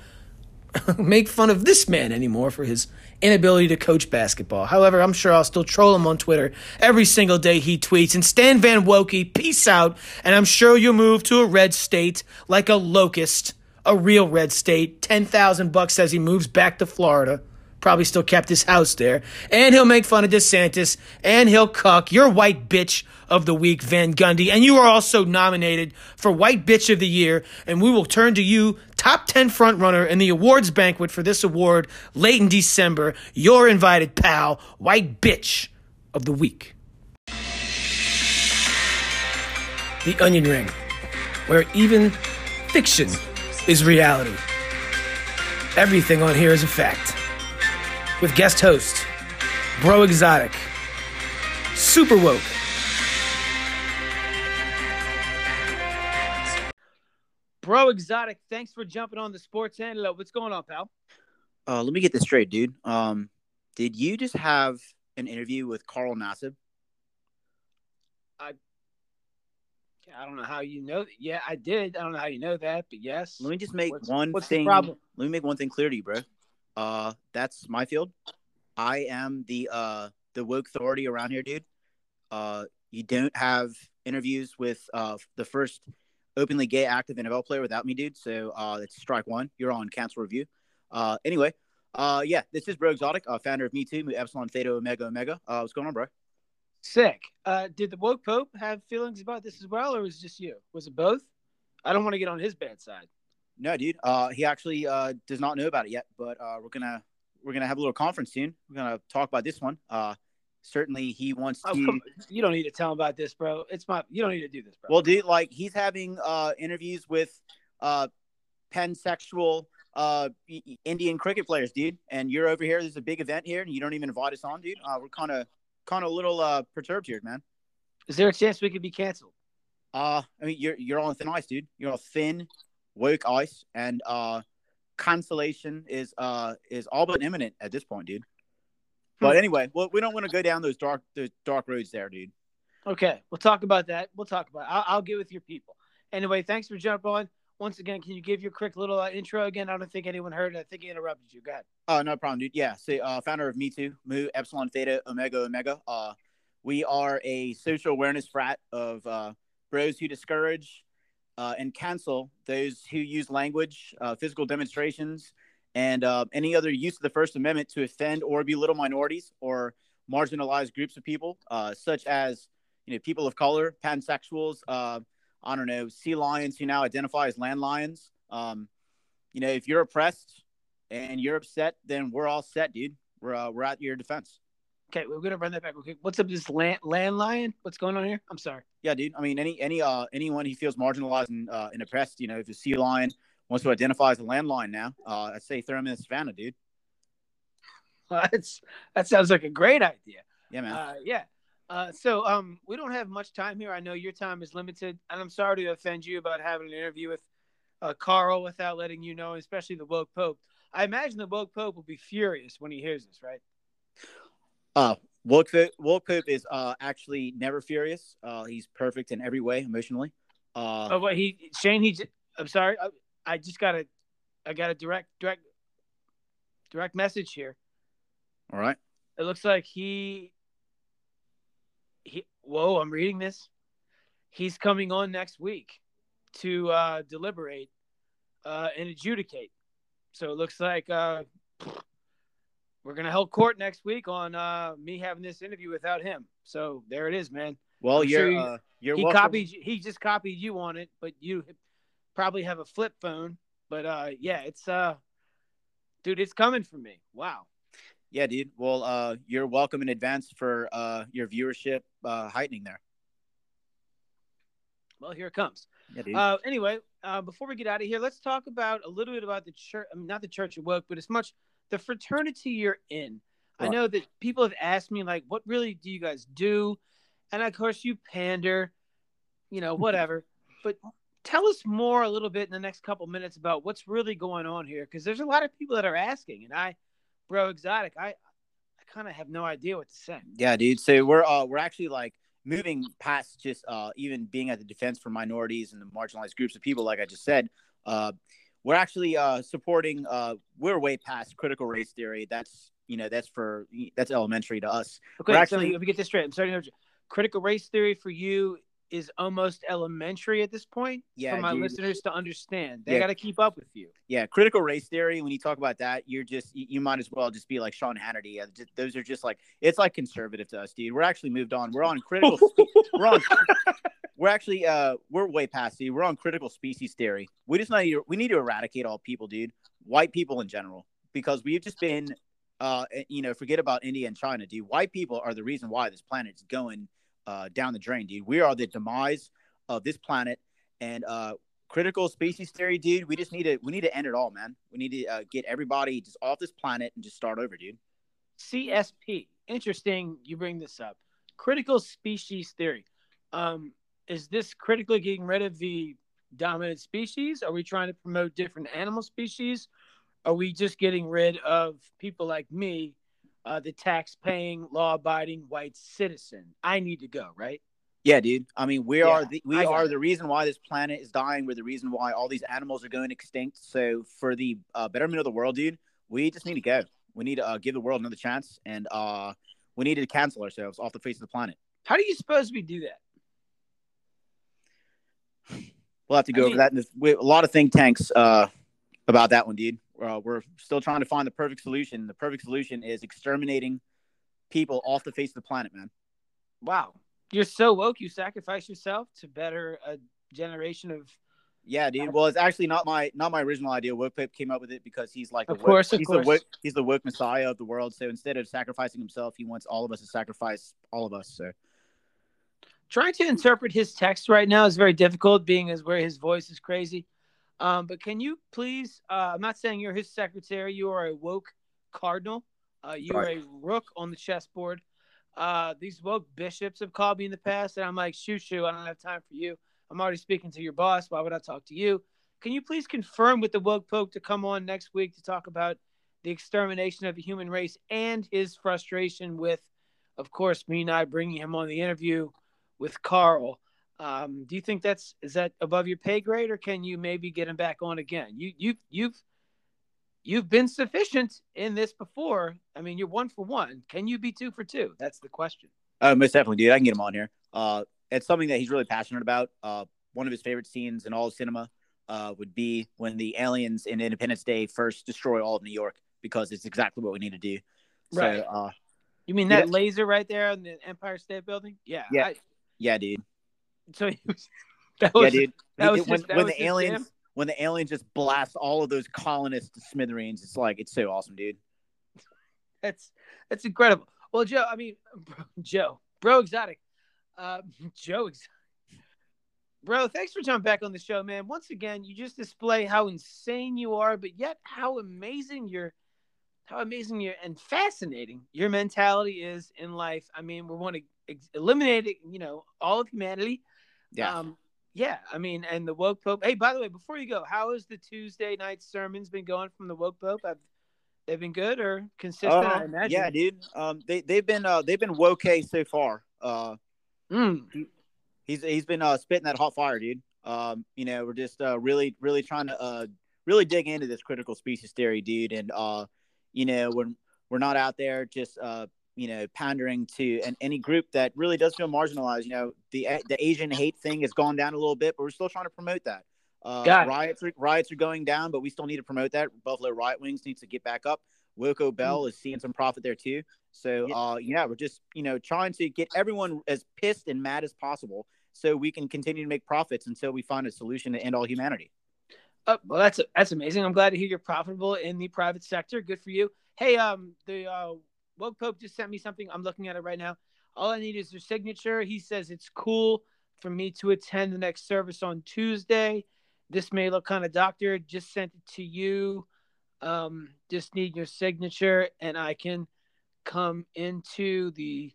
<laughs> make fun of this man anymore for his inability to coach basketball. However, I'm sure I'll still troll him on Twitter every single day he tweets. And Stan Van Wokey, peace out. And I'm sure you'll move to a red state like a locust, a real red state. 10,000 bucks says he moves back to Florida. Probably still kept his house there. And he'll make fun of DeSantis. And he'll cuck your white bitch of the week, Van Gundy. And you are also nominated for White Bitch of the Year. And we will turn to you, top 10 frontrunner in the awards banquet for this award late in December. Your invited pal, White Bitch of the Week. The Onion Ring, where even fiction is reality. Everything on here is a fact. With guest host, Breaux Exotic, Super Woke, Breaux Exotic, thanks for jumping on the Sports Antidote. What's going on, pal? Uh, let me get this straight, dude. Um, did you just have an interview with Carl Nassib? I don't know how you know. That. Yeah, I did. I don't know how you know that, but yes. Let me just make What's- one what's the thing. problem? Let me make one thing clear to you, bro. Uh, that's my field. I am the uh the woke authority around here, dude. Uh, you don't have interviews with uh the first openly gay active NFL player without me, dude. So uh, it's strike one. You're on cancel review. Uh, anyway, uh, yeah, this is Breaux Exotic, uh, founder of Me Too, Mu Epsilon Theta Omega Omega. Uh, what's going on, bro? Sick. Uh, did the woke pope have feelings about this as well, or was it just you? Was it both? I don't want to get on his bad side. No, dude. Uh, he actually uh, does not know about it yet, but uh, we're gonna we're gonna have a little conference soon. We're gonna talk about this one. Uh, certainly, he wants Oh, to. You don't need to tell him about this, bro. It's my. You don't need to do this, bro. Well, dude, like he's having uh, interviews with uh, pansexual uh, Indian cricket players, dude. And you're over here. There's a big event here, and you don't even invite us on, dude. Uh, we're kind of kind of a little uh, perturbed here, man. is there a chance we could be canceled? Uh, I mean, you're you're on thin ice, dude. You're on thin, woke ice, and uh, cancellation is uh is all but imminent at this point, dude. But anyway, well, we don't want to go down those dark those dark roads there, dude. Okay, we'll talk about that. We'll talk about. It. I'll, I'll get with your people. Anyway, thanks for jumping on. Once again, can you give your quick little uh, intro again? I don't think anyone heard it. I think he interrupted you. Go ahead. Oh, no problem, dude. Yeah. So, uh, founder of Me Too, Mu Epsilon Theta Omega Omega. Uh, we are a social awareness frat of uh, bros who discourage uh, and cancel those who use language, uh, physical demonstrations, and uh, any other use of the First Amendment to offend or belittle minorities or marginalized groups of people, uh, such as you know people of color, pansexuals. I don't know, sea lions who now identify as land lions. Um, you know, if you're oppressed and you're upset, then we're all set, dude. We're uh, we're at your defense. Okay, we're gonna run that back. Okay, what's up this land land lion? What's going on here? I'm sorry. Yeah, dude. I mean, any any uh anyone who feels marginalized and, uh, and oppressed, you know, if a sea lion wants to identify as a land lion now, uh, I'd say throw him in the savannah, dude. Well, <laughs> that's that sounds like a great idea. Yeah, man. Uh, yeah. Uh, so um, we don't have much time here. I know your time is limited, and I'm sorry to offend you about having an interview with uh, Carl without letting you know, especially the woke pope. I imagine the woke pope will be furious when he hears this, right? Uh, woke pope, woke pope is uh actually never furious. Uh, he's perfect in every way emotionally. Uh, Oh, but he Shane, he. I'm sorry. I, I just got a, I got a direct direct direct message here. all right. It looks like he he whoa, I'm reading this. He's coming on next week to uh deliberate uh and adjudicate. So it looks like uh we're gonna hold court next week on uh me having this interview without him. So there it is, man. Well, I'm you're sure uh, you're he welcome. copied he just copied you on it, but you probably have a flip phone. But uh yeah, it's uh dude, it's coming for me. Wow. Yeah, dude. Well, uh, you're welcome in advance for uh your viewership uh heightening there. Well, here it comes. Yeah, dude. Uh, anyway, uh, before we get out of here, let's talk about a little bit about the church. I mean, not the Church of Woke, but as much the fraternity you're in. I know that people have asked me, like, what really do you guys do? And of course, you pander, you know, <laughs> whatever. but tell us more a little bit in the next couple minutes about what's really going on here, because there's a lot of people that are asking, and I, bro, exotic, I, I kind of have no idea what to say. Yeah, dude. So we're uh we're actually like moving past just uh even being at the defense for minorities and the marginalized groups of people, like I just said. Uh, we're actually uh supporting uh we're way past critical race theory. That's you know that's for that's elementary to us. Okay, We're so actually- let me get this straight. I'm sorry to. Critical race theory for you is almost elementary at this point Yeah, for my dude. listeners to understand. They Yeah. got to keep up with you. Yeah, critical race theory. When you talk about that, you're just you, might as well just be like Sean Hannity. Those are just like it's like conservative to us, dude. We're actually moved on. We're on critical. spe- we're on. <laughs> We're actually uh we're way past dude. We're on critical species theory. We just need we need to eradicate all people, dude. White people in general, because we've just been uh you know forget about India and China, dude. White people are the reason why this planet is going uh down the drain, dude. We are the demise of this planet, and uh critical species theory, dude. We just need to we need to end it all, man. We need to uh, get everybody just off this planet and just start over, dude. CSP. Interesting. You bring this up. Critical species theory. Um, is this critically getting rid of the dominant species? Are we trying to promote different animal species? Are we just getting rid of people like me, uh, the tax-paying, law-abiding white citizen? I need to go, right? Yeah, dude. I mean, we Yeah, are the, we are it. the reason why this planet is dying. We're the reason why all these animals are going extinct. So for the uh, betterment of the world, dude, we just need to go. We need to uh, give the world another chance, and uh, we need to cancel ourselves off the face of the planet. How do you suppose we do that? We'll have to go I over mean- that. in this- we, a lot of think tanks uh, about that one, dude. Uh, we're still trying to find the perfect solution. The perfect solution is exterminating people off the face of the planet, man. Wow, you're so woke. You sacrifice yourself to better a generation of. Yeah, dude. Well, it's actually not my not my original idea. Woke Pope came up with it because he's like the Of woke- course, of he's course. the woke he's the woke messiah of the world. So instead of sacrificing himself, he wants all of us to sacrifice all of us. So Trying to interpret his text right now is very difficult, being as where his voice is crazy. Um, but can you please? Uh, I'm not saying you're his secretary. You are a woke cardinal. Uh, you are a rook on the chessboard. Uh, these woke bishops have called me in the past, and I'm like, shoo shoo, I don't have time for you. I'm already speaking to your boss. Why would I talk to you? Can you please confirm with the woke pope to come on next week to talk about the extermination of the human race and his frustration with, of course, me and I bringing him on the interview with Carl. Um, do you think that's is that above your pay grade, or can you maybe get him back on again? You you you've you've been sufficient in this before. I mean, you're one for one. Can you be two for two? That's the question. Uh, most definitely, dude. I can get him on here. Uh, it's something that he's really passionate about. Uh, one of his favorite scenes in all of cinema uh, would be when the aliens in Independence Day first destroy all of New York because it's exactly what we need to do. Right. So, uh, You mean that Yeah. laser right there on the Empire State Building? Yeah. Yeah. I- yeah, dude. So he was, <laughs> that Yeah, dude. that was when his- that when was the aliens when the aliens just blast all of those colonists to smithereens, it's like it's so awesome, dude. <laughs> That's that's incredible. Well, Joe, I mean, <laughs> bro, Joe, bro, exotic, uh, Joe, Ex- bro. Thanks for jumping back on the show, man. Once again, you just display how insane you are, but yet how amazing your, how amazing your and fascinating your mentality is in life. I mean, we want to ex- eliminate, it, you know, all of humanity. Yeah. Um, yeah, I mean, and the woke pope. Hey, by the way, before you go, how has the Tuesday night sermons been going from the woke pope? Have they been good or consistent? I Uh, imagine. yeah, dude. Um, they they've been uh they've been woke so far. Uh, Mm. he's he's been uh spitting that hot fire, dude. Um, you know, we're just uh really really trying to uh really dig into this critical species theory, dude. And uh, you know, when we're not out there just uh you know pandering to an, any group that really does feel marginalized. You know, the the Asian hate thing has gone down a little bit, but we're still trying to promote that. Uh, riots are, riots are going down, but we still need to promote that. Buffalo Riot Wings needs to get back up. Wilco Bell is seeing some profit there too. So Yeah. uh, yeah, we're just you know trying to get everyone as pissed and mad as possible, so we can continue to make profits until we find a solution to end all humanity. Oh, well, that's that's amazing. I'm glad to hear you're profitable in the private sector. Good for you. Hey, um, the uh, woke pope just sent me something. I'm looking at it right now. All I need is your signature. He says it's cool for me to attend the next service on Tuesday. This may look kind of doctored. Just sent it to you. Um, just need your signature, and I can come into the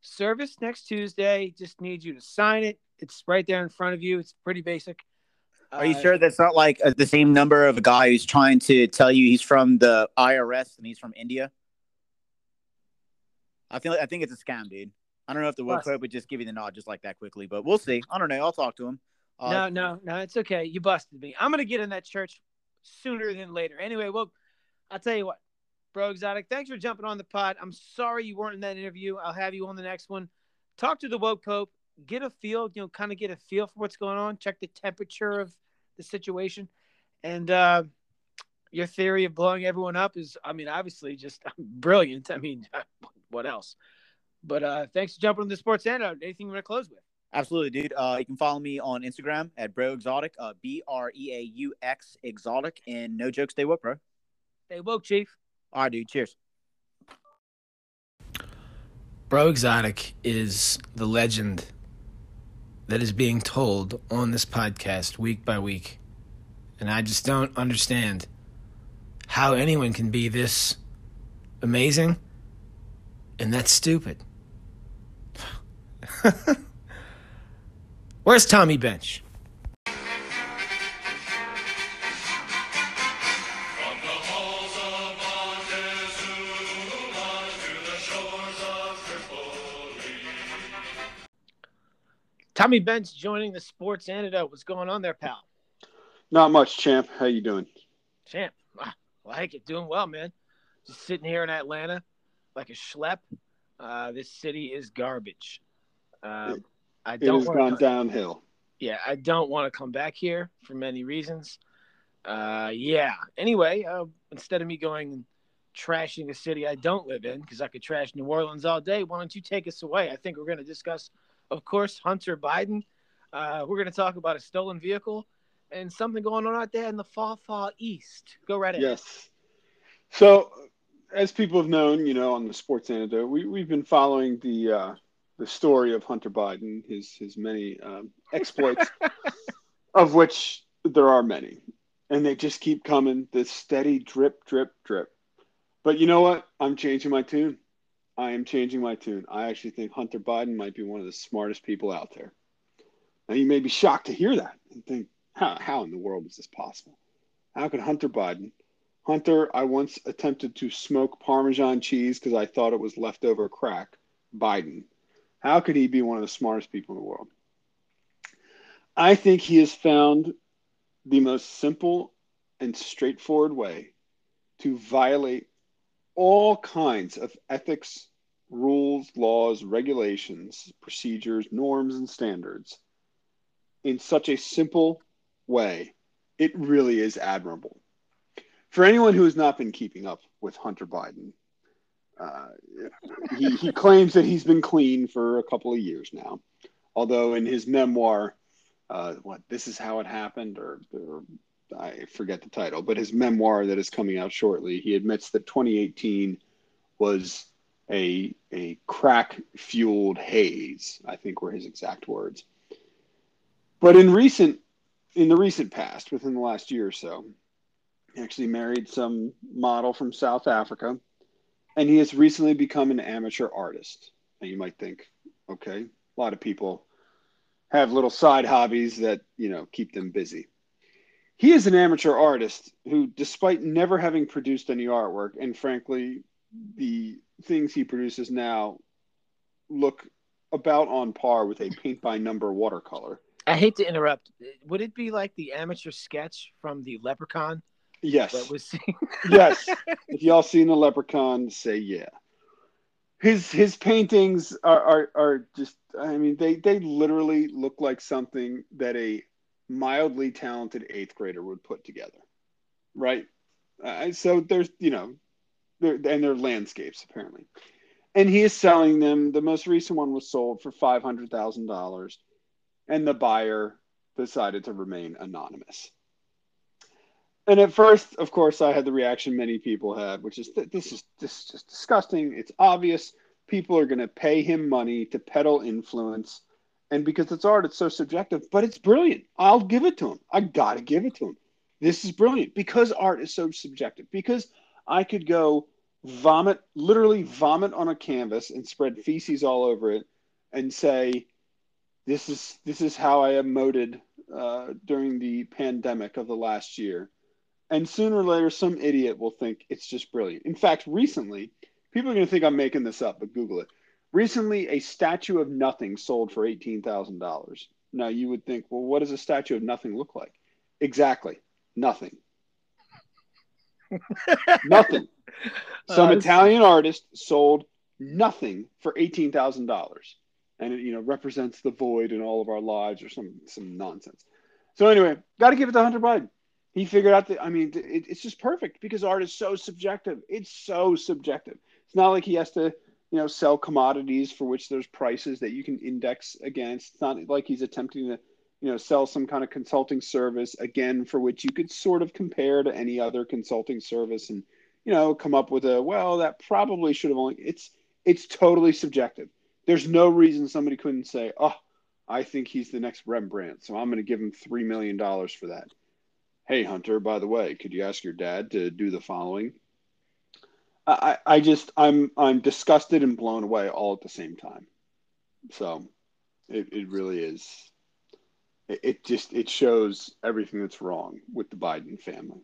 service next Tuesday. Just need you to sign it. It's right there in front of you. It's pretty basic. Are you Uh, sure that's not like uh, the same number of a guy who's trying to tell you he's from the IRS and he's from India? I feel I think it's a scam, dude. I don't know if the woke would just give you the nod just like that quickly, but we'll see. I don't know. I'll talk to him. Uh, no, no, no, it's okay. You busted me. I'm gonna get in that church sooner than later. Anyway, well, I'll tell you what, bro, exotic. Thanks for jumping on the pod. I'm sorry you weren't in that interview. I'll have you on the next one. Talk to the woke pope. Get a feel, you know, kind of get a feel for what's going on. Check the temperature of the situation, and uh, your theory of blowing everyone up is, I mean, obviously just <laughs> brilliant. I mean, <laughs> what else? But uh, thanks for jumping on the sports antidote. Anything you want to close with? Absolutely, dude. Uh, you can follow me on Instagram at bro exotic, uh, B R E A U X exotic, and no jokes, stay woke, bro. Stay woke, chief. All right, dude. Cheers. Breaux Exotic is the legend that is being told on this podcast week by week. And I just don't understand how anyone can be this amazing and that's stupid. <laughs> Where's Tommy Bench? From the halls of Montezuma to the shores of Tripoli. Tommy Bench joining the sports antidote. What's going on there, pal? Not much, champ. How you doing? Champ, I like it. Doing well, man. Just sitting here in Atlanta like a schlep. Uh, this city is garbage. Um, I don't It has gone come- downhill. Yeah, I don't want to come back here for many reasons. Uh, yeah. Anyway, uh, instead of me going and trashing a city I don't live in, because I could trash New Orleans all day, why don't you take us away? I think we're going to discuss, of course, Hunter Biden. Uh, we're going to talk about a stolen vehicle and something going on out there in the far, far east. Go right ahead. Yes. So, as people have known, you know, on the Sports Antidote, we we've been following the uh, the story of Hunter Biden, his his many um, exploits, <laughs> of which there are many, and they just keep coming. This steady drip, drip, drip. But you know what? I'm changing my tune. I am changing my tune. I actually think Hunter Biden might be one of the smartest people out there. Now you may be shocked to hear that and think, how how in the world is this possible? How could Hunter Biden? Hunter, I once attempted to smoke Parmesan cheese because I thought it was leftover crack. Biden. How could he be one of the smartest people in the world? I think he has found the most simple and straightforward way to violate all kinds of ethics, rules, laws, regulations, procedures, norms, and standards in such a simple way. It really is admirable. For anyone who has not been keeping up with Hunter Biden, uh, he, he claims that he's been clean for a couple of years now. Although in his memoir, uh, what this is how it happened, or, or I forget the title, but his memoir that is coming out shortly, he admits that 2018 was a a crack fueled haze. I think were his exact words. But in recent in the recent past, within the last year or so, actually married some model from South Africa, and he has recently become an amateur artist. And you might think, okay, a lot of people have little side hobbies that you know keep them busy. He is an amateur artist who, despite never having produced any artwork, and frankly, the things he produces now look about on par with a paint by number watercolor. I hate to interrupt. Would it be like the amateur sketch from the Leprechaun Yes, that was <laughs> yes. If y'all seen the Leprechaun, say yeah. His his paintings are, are are just. I mean, they they literally look like something that a mildly talented eighth grader would put together, right? Uh, so there's you know, they're, and they're landscapes apparently, and he is selling them. The most recent one was sold for five hundred thousand dollars, and the buyer decided to remain anonymous. And at first, of course, I had the reaction many people had, which is that this is this is just disgusting. It's obvious people are going to pay him money to peddle influence, and because it's art, it's so subjective. But it's brilliant. I'll give it to him. I got to give it to him. This is brilliant because art is so subjective. Because I could go vomit, literally vomit on a canvas and spread feces all over it, and say, "This is this is how I emoted uh, during the pandemic of the last year." And sooner or later, some idiot will think it's just brilliant. In fact, recently, people are going to think I'm making this up, but Google it. Recently, a statue of nothing sold for $18,000. Now, you would think, well, what does a statue of nothing look like? Exactly, nothing. <laughs> nothing. Some Uh, Italian artist sold nothing for $18,000. And it, you know, represents the void in all of our lives or some, some nonsense. So anyway, got to give it to Hunter Biden he figured out that I mean it, it's just perfect because art is so subjective. It's so subjective. It's not like he has to you know sell commodities for which there's prices that you can index against. It's not like he's attempting to you know sell some kind of consulting service again for which you could sort of compare to any other consulting service and you know come up with a well that probably should have only it's it's totally subjective. There's no reason somebody couldn't say oh I think he's the next Rembrandt so I'm going to give him three million dollars for that hey hunter by the way could you ask your dad to do the following? I i just i'm i'm disgusted and blown away all at the same time. So it, it really is it, it just it shows everything that's wrong with the biden family.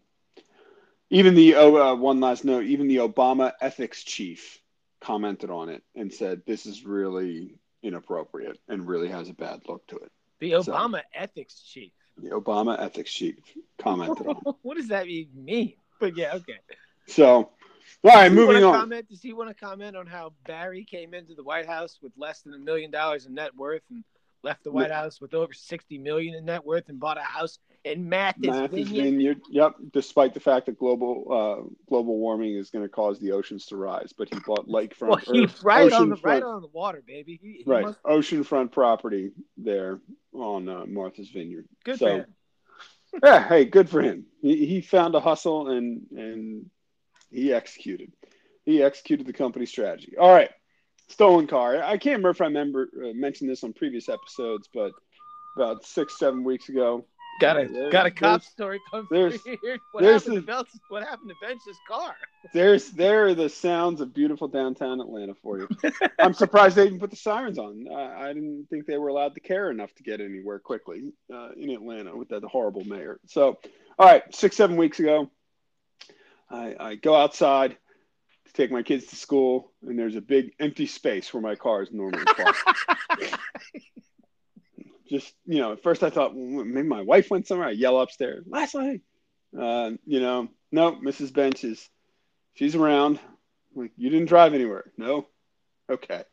Even the oh, uh, one last note even the obama ethics chief commented on it and said this is really inappropriate and really has a bad look to it. The So- Obama ethics chief. The obama ethics chief commented on <laughs> what does that even mean? But yeah, okay. so all right moving on Comment, does he want to comment on how Barry came into the White House with less than a million dollars in net worth and left the White House with over sixty million in net worth and bought a house in Mathis, Mathis Vineyard? Vineyard. Yep. Despite the fact that global uh, global warming is going to cause the oceans to rise, but he bought lakefront, Well, he or right on the oceanfront- right on the water, baby. He, he right must- oceanfront property there on uh, Martha's Vineyard. good So, for him. Yeah, hey, good for him. He, he found a hustle and and he executed. He executed the company strategy. All right, stolen car. I can't remember if I remember uh, mentioned this on previous episodes, but about six seven weeks ago, Got a got a cop story come through <laughs> here. What happened to Belts? What happened to Bench's car? <laughs> There's there are the sounds of beautiful downtown Atlanta for you. <laughs> I'm surprised they even put the sirens on. I, I didn't think they were allowed to care enough to get anywhere quickly uh, in Atlanta with that horrible mayor. So, all right, six seven weeks ago, I, I go outside to take my kids to school, and there's a big empty space where my car is normally parked. You know, at first I thought well, maybe my wife went somewhere. I yell upstairs, Leslie. Uh, you know, no, Mrs. Bench is she's around. Like you didn't drive anywhere. No, okay.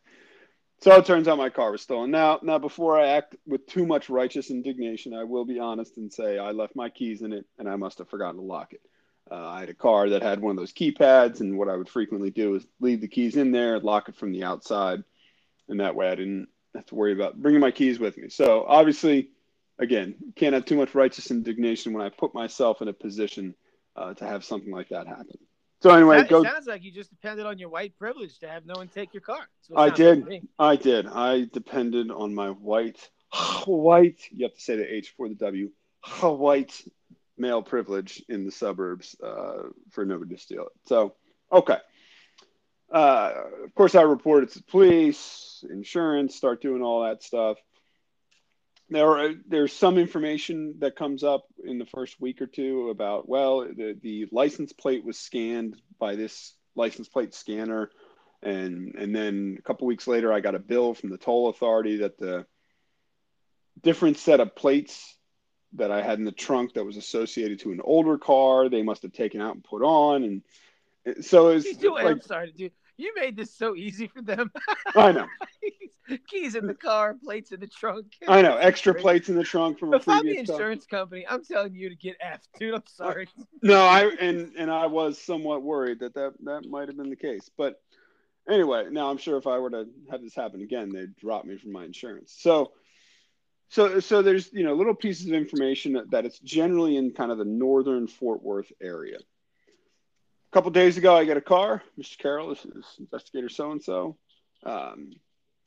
So it turns out my car was stolen. Now, now before I act with too much righteous indignation, I will be honest and say I left my keys in it, and I must have forgotten to lock it. Uh, I had a car that had one of those keypads, and what I would frequently do is leave the keys in there, lock it from the outside, and that way I didn't have to worry about bringing my keys with me. So obviously, again, can't have too much righteous indignation when I put myself in a position uh, to have something like that happen. So anyway, That- go. Sounds like you just depended on your white privilege to have no one take your car. It I sounds like did. I did. I depended on my white, white. You have to say the H for the W. White male privilege in the suburbs uh, for nobody to steal it. So, okay. Uh, of course, I reported it to the police, insurance, start doing all that stuff. There, are, there's some information that comes up in the first week or two about well, the the license plate was scanned by this license plate scanner and and then a couple weeks later i got a bill from the toll authority that the different set of plates that i had in the trunk that was associated to an older car they must have taken out and put on and so it's You do it. I'm sorry, dude. You made this so easy for them. <laughs> i know <laughs> Keys in the car, plates in the trunk. <laughs> i know extra plates in the trunk from a If I'm the car. insurance company, I'm telling you to get F, dude. I'm uh, sorry. no i and and i was somewhat worried that that that might have been the case but anyway now i'm sure if i were to have this happen again they'd drop me from my insurance so so so there's you know little pieces of information that, that it's generally in kind of the northern fort worth area couple days ago i get a car mr carroll this is investigator so and so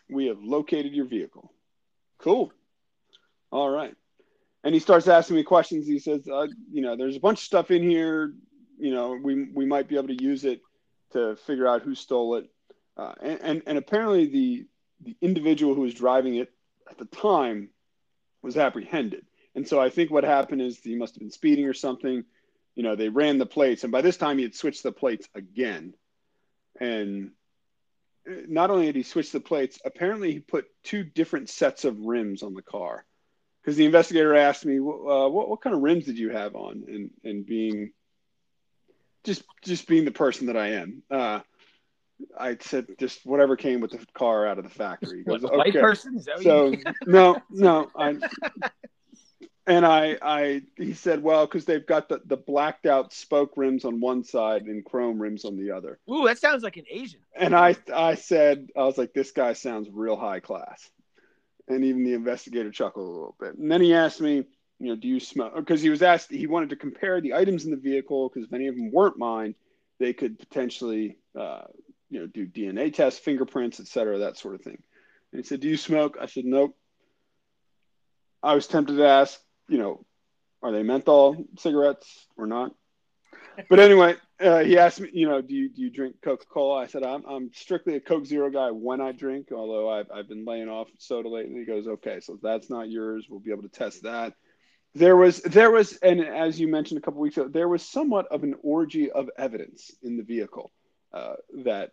we have located your vehicle cool all right and he starts asking me questions. He says, uh, you know, there's a bunch of stuff in here. You know, we we might be able to use it to figure out who stole it. Uh, and, and and apparently the the individual who was driving it at the time was apprehended. And so I think what happened is he must have been speeding or something. You know, they ran the plates, and by this time he had switched the plates again. And uh, not only had he switched the plates, apparently he put two different sets of rims on the car because the investigator asked me, uh, "What what kind of rims did you have on?" And and being just just being the person that I am, uh, I said just whatever came with the car out of the factory. He goes, What, "Okay." person? Is that what So no, no, I. And I, I, he said, well, because they've got the, the blacked out spoke rims on one side and chrome rims on the other. Ooh, that sounds like an Asian. And I, I said, I was like, this guy sounds real high class. And even the investigator chuckled a little bit. And then he asked me, you know, do you smoke? Because he was asked, he wanted to compare the items in the vehicle because if any of them weren't mine, they could potentially, uh, you know, do DNA tests, fingerprints, et cetera, that sort of thing. And he said, do you smoke? I said, nope. I was tempted to ask, you know, are they menthol cigarettes or not? But anyway, uh, he asked me, you know, do you do you drink Coca Cola? I said I'm I'm strictly a Coke Zero guy when I drink, although I've I've been laying off soda lately. He goes, okay, so that's not yours, we'll be able to test that. There was there was, and as you mentioned a couple weeks ago, there was somewhat of an orgy of evidence in the vehicle uh, that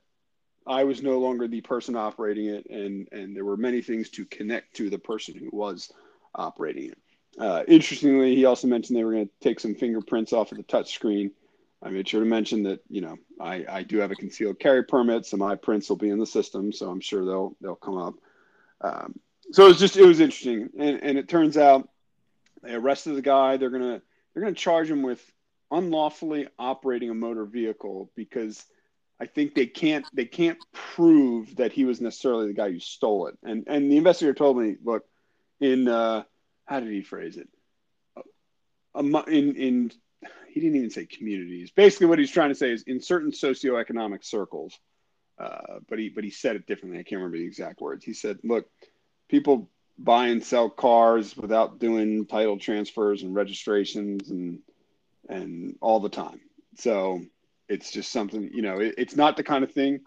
I was no longer the person operating it, and and there were many things to connect to the person who was operating it. Uh, interestingly, he also mentioned they were going to take some fingerprints off of the touchscreen. I made sure to mention that you know I, I do have a concealed carry permit, so my prints will be in the system, so I'm sure they'll they'll come up. Um, so it was just it was interesting, and, and it turns out they arrested the guy. They're gonna they're gonna charge him with unlawfully operating a motor vehicle because I think they can't they can't prove that he was necessarily the guy who stole it. And and the investigator told me, look, in uh, how did he phrase it? In in he didn't even say communities. Basically, what he's trying to say is in certain socioeconomic circles. Uh, but he but he said it differently. I can't remember the exact words. He said, "Look, people buy and sell cars without doing title transfers and registrations and and all the time. So it's just something you know. It, it's not the kind of thing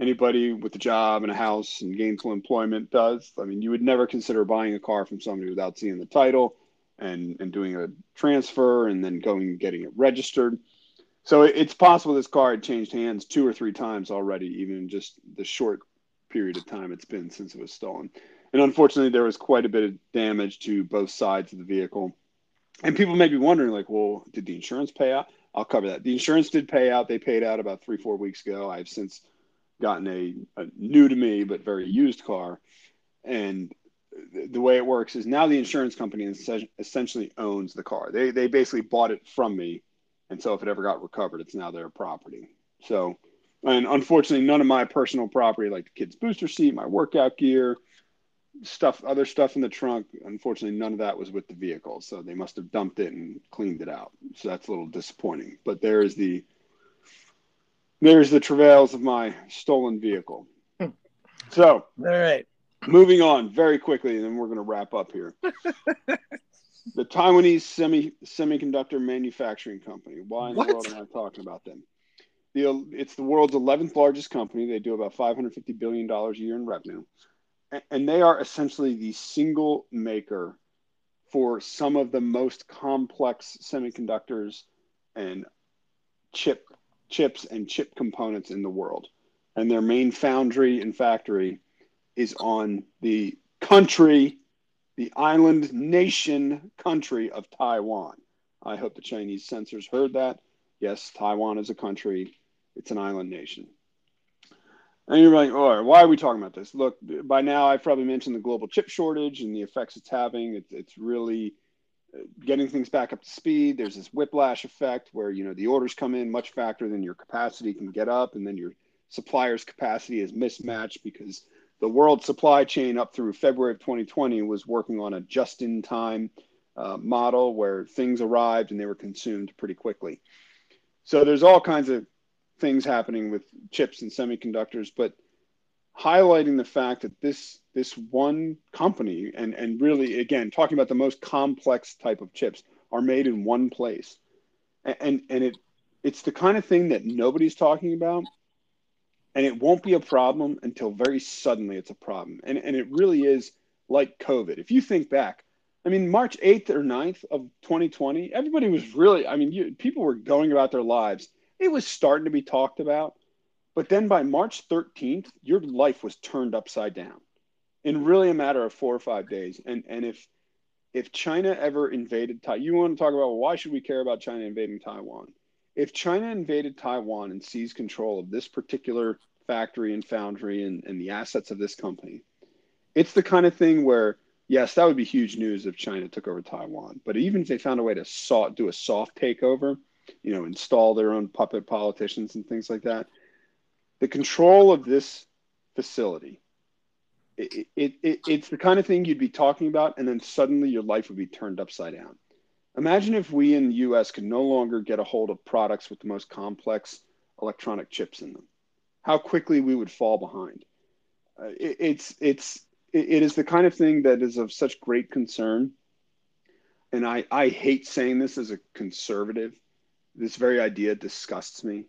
anybody with a job and a house and gainful employment does. I mean, you would never consider buying a car from somebody without seeing the title and and doing a transfer and then going and getting it registered. So it's possible this car had changed hands two or three times already, even in just the short period of time it's been since it was stolen. And unfortunately, there was quite a bit of damage to both sides of the vehicle. And people may be wondering, like, well, did the insurance pay out? I'll cover that. The insurance did pay out. They paid out about three, four weeks ago. I've since gotten a, a new to me but very used car, and the way it works is now the insurance company essentially owns the car. They they basically bought it from me, and so if it ever got recovered, it's now their property. So, and unfortunately, none of my personal property, like the kids' booster seat, my workout gear, stuff, other stuff in the trunk, unfortunately, none of that was with the vehicle. So they must have dumped it and cleaned it out. So that's a little disappointing. But there is the there's the travails of my stolen vehicle. Hmm. So, All right. moving on very quickly, and then we're going to wrap up here. <laughs> the Taiwanese semi semiconductor manufacturing company. Why in What? the world am I talking about them? The, it's the world's 11th largest company. They do about 550 billion dollars a year in revenue, A- and they are essentially the single maker for some of the most complex semiconductors and chip chips and chip components in the world. And their main foundry and factory is on the country, the island nation country of Taiwan. I hope the Chinese censors heard that. Yes, Taiwan is a country, it's an island nation. And you're like, right, why are we talking about this? Look, by now I've probably mentioned the global chip shortage and the effects it's having. It's, it's really getting things back up to speed. There's this whiplash effect where you know the orders come in much faster than your capacity can get up, and then your supplier's capacity is mismatched because the world supply chain up through February of 2020 was working on a just-in-time uh, model where things arrived and they were consumed pretty quickly. So there's all kinds of things happening with chips and semiconductors, but highlighting the fact that this this one company and and really again talking about the most complex type of chips are made in one place, and and, and it it's the kind of thing that nobody's talking about, and it won't be a problem until very suddenly it's a problem, and and it really is like COVID. If you think back. I mean, March 8th or 9th of 2020, everybody was really, I mean, you, people were going about their lives. It was starting to be talked about. But then by March 13th, your life was turned upside down in really a matter of four or five days. And and if if China ever invaded Taiwan, you want to talk about why should we care about China invading Taiwan? If China invaded Taiwan and seized control of this particular factory and foundry and, and the assets of this company, it's the kind of thing where yes, that would be huge news if China took over Taiwan. But even if they found a way to soft, do a soft takeover, you know, install their own puppet politicians and things like that, the control of this facility, it, it, it, it's the kind of thing you'd be talking about, and then suddenly your life would be turned upside down. Imagine if we in the US could no longer get a hold of products with the most complex electronic chips in them, how quickly we would fall behind. Uh, it, it's, it's, it, is the kind of thing that is of such great concern. And I, I hate saying this as a conservative. This very idea disgusts me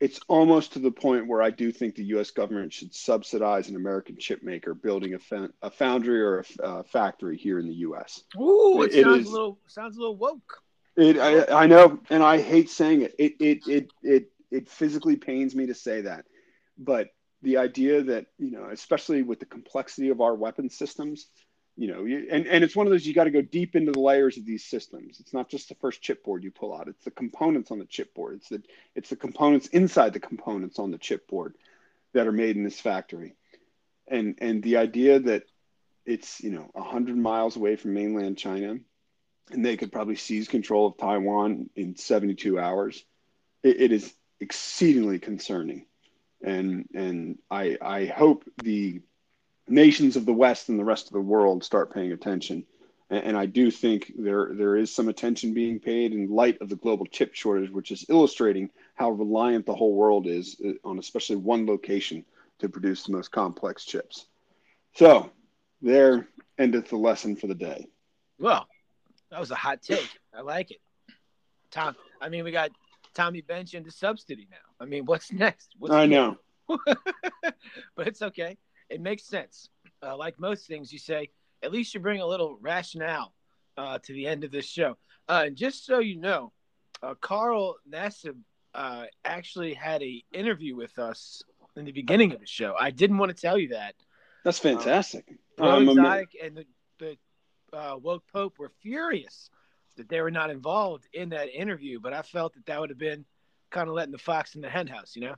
it's almost to the point where I do think the U.S. government should subsidize an American chip maker building a, fa- a foundry or a uh, factory here in the U.S. Ooh, it, It sounds is- a little sounds a little woke. It, I, I know, and I hate saying it. It, it, it, it, it physically pains me to say that, but the idea that you know, especially with the complexity of our weapon systems, you know, you, and and it's one of those you got to go deep into the layers of these systems. It's not just the first chipboard you pull out; it's the components on the chipboard. It's the it's the components inside the components on the chipboard that are made in this factory, and and the idea that it's you know hundred miles away from mainland China, and they could probably seize control of Taiwan in seventy two hours. It, it is exceedingly concerning, and and I I hope the nations of the West and the rest of the world start paying attention. And, and I do think there there is some attention being paid in light of the global chip shortage, which is illustrating how reliant the whole world is uh, on especially one location to produce the most complex chips. So there endeth the lesson for the day. Well, that was a hot take. I like it. Tom, I mean, we got Tommy Bench into subsidy now. I mean, what's next? What's I know. <laughs> but it's okay. It makes sense. Uh, like most things, you say at least you bring a little rationale uh, to the end of this show. Uh, and just so you know, uh, Carl Nassib uh, actually had a interview with us in the beginning of the show. I didn't want to tell you that That's fantastic. Bro I'm and the, the uh, Woke Pope were furious that they were not involved in that interview, but I felt that that would have been kind of letting the fox in the hen house, you know?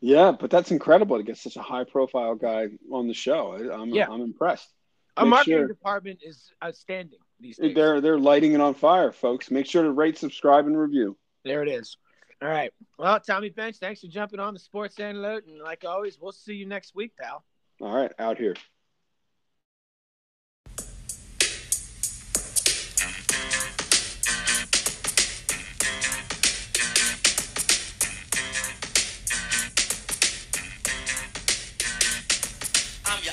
Yeah, but that's incredible to get such a high profile guy on the show. I, I'm Yeah. I'm impressed. Our Make marketing sure- department is outstanding these days. They're they're lighting it on fire, folks. Make sure to rate, subscribe, and review. There it is. All right. Well, Tommy Bench, thanks for jumping on the Sports Antidote. And like always, we'll see you next week, pal. All right, out here.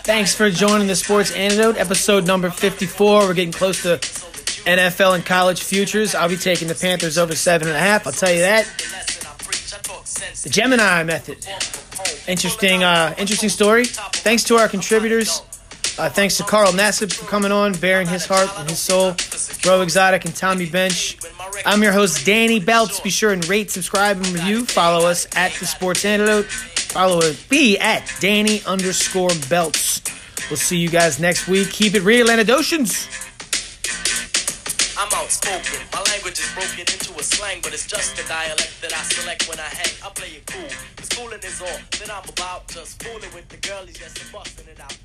Thanks for joining the Sports Antidote, episode number 54. We're getting close to NFL and college futures. I'll be taking the Panthers over seven and a half. I'll tell you that. The Gemini method. Interesting, uh, interesting story. Thanks to our contributors. Uh, thanks to Carl Nassib for coming on, bearing his heart and his soul. Breaux Exotic and Tommy Bench. I'm your host, Danny Belts. Be sure and rate, subscribe, and review. Follow us at the Sports Antidote. Follow me at Danny underscore Belts. We'll see you guys next week. Keep it real, Antidotians. I'm outspoken. My language is broken into a slang, but it's just the dialect that I select when I hang. I play it cool. Cause fooling is all that I'm about. Just fooling with the girlies, and busting it out.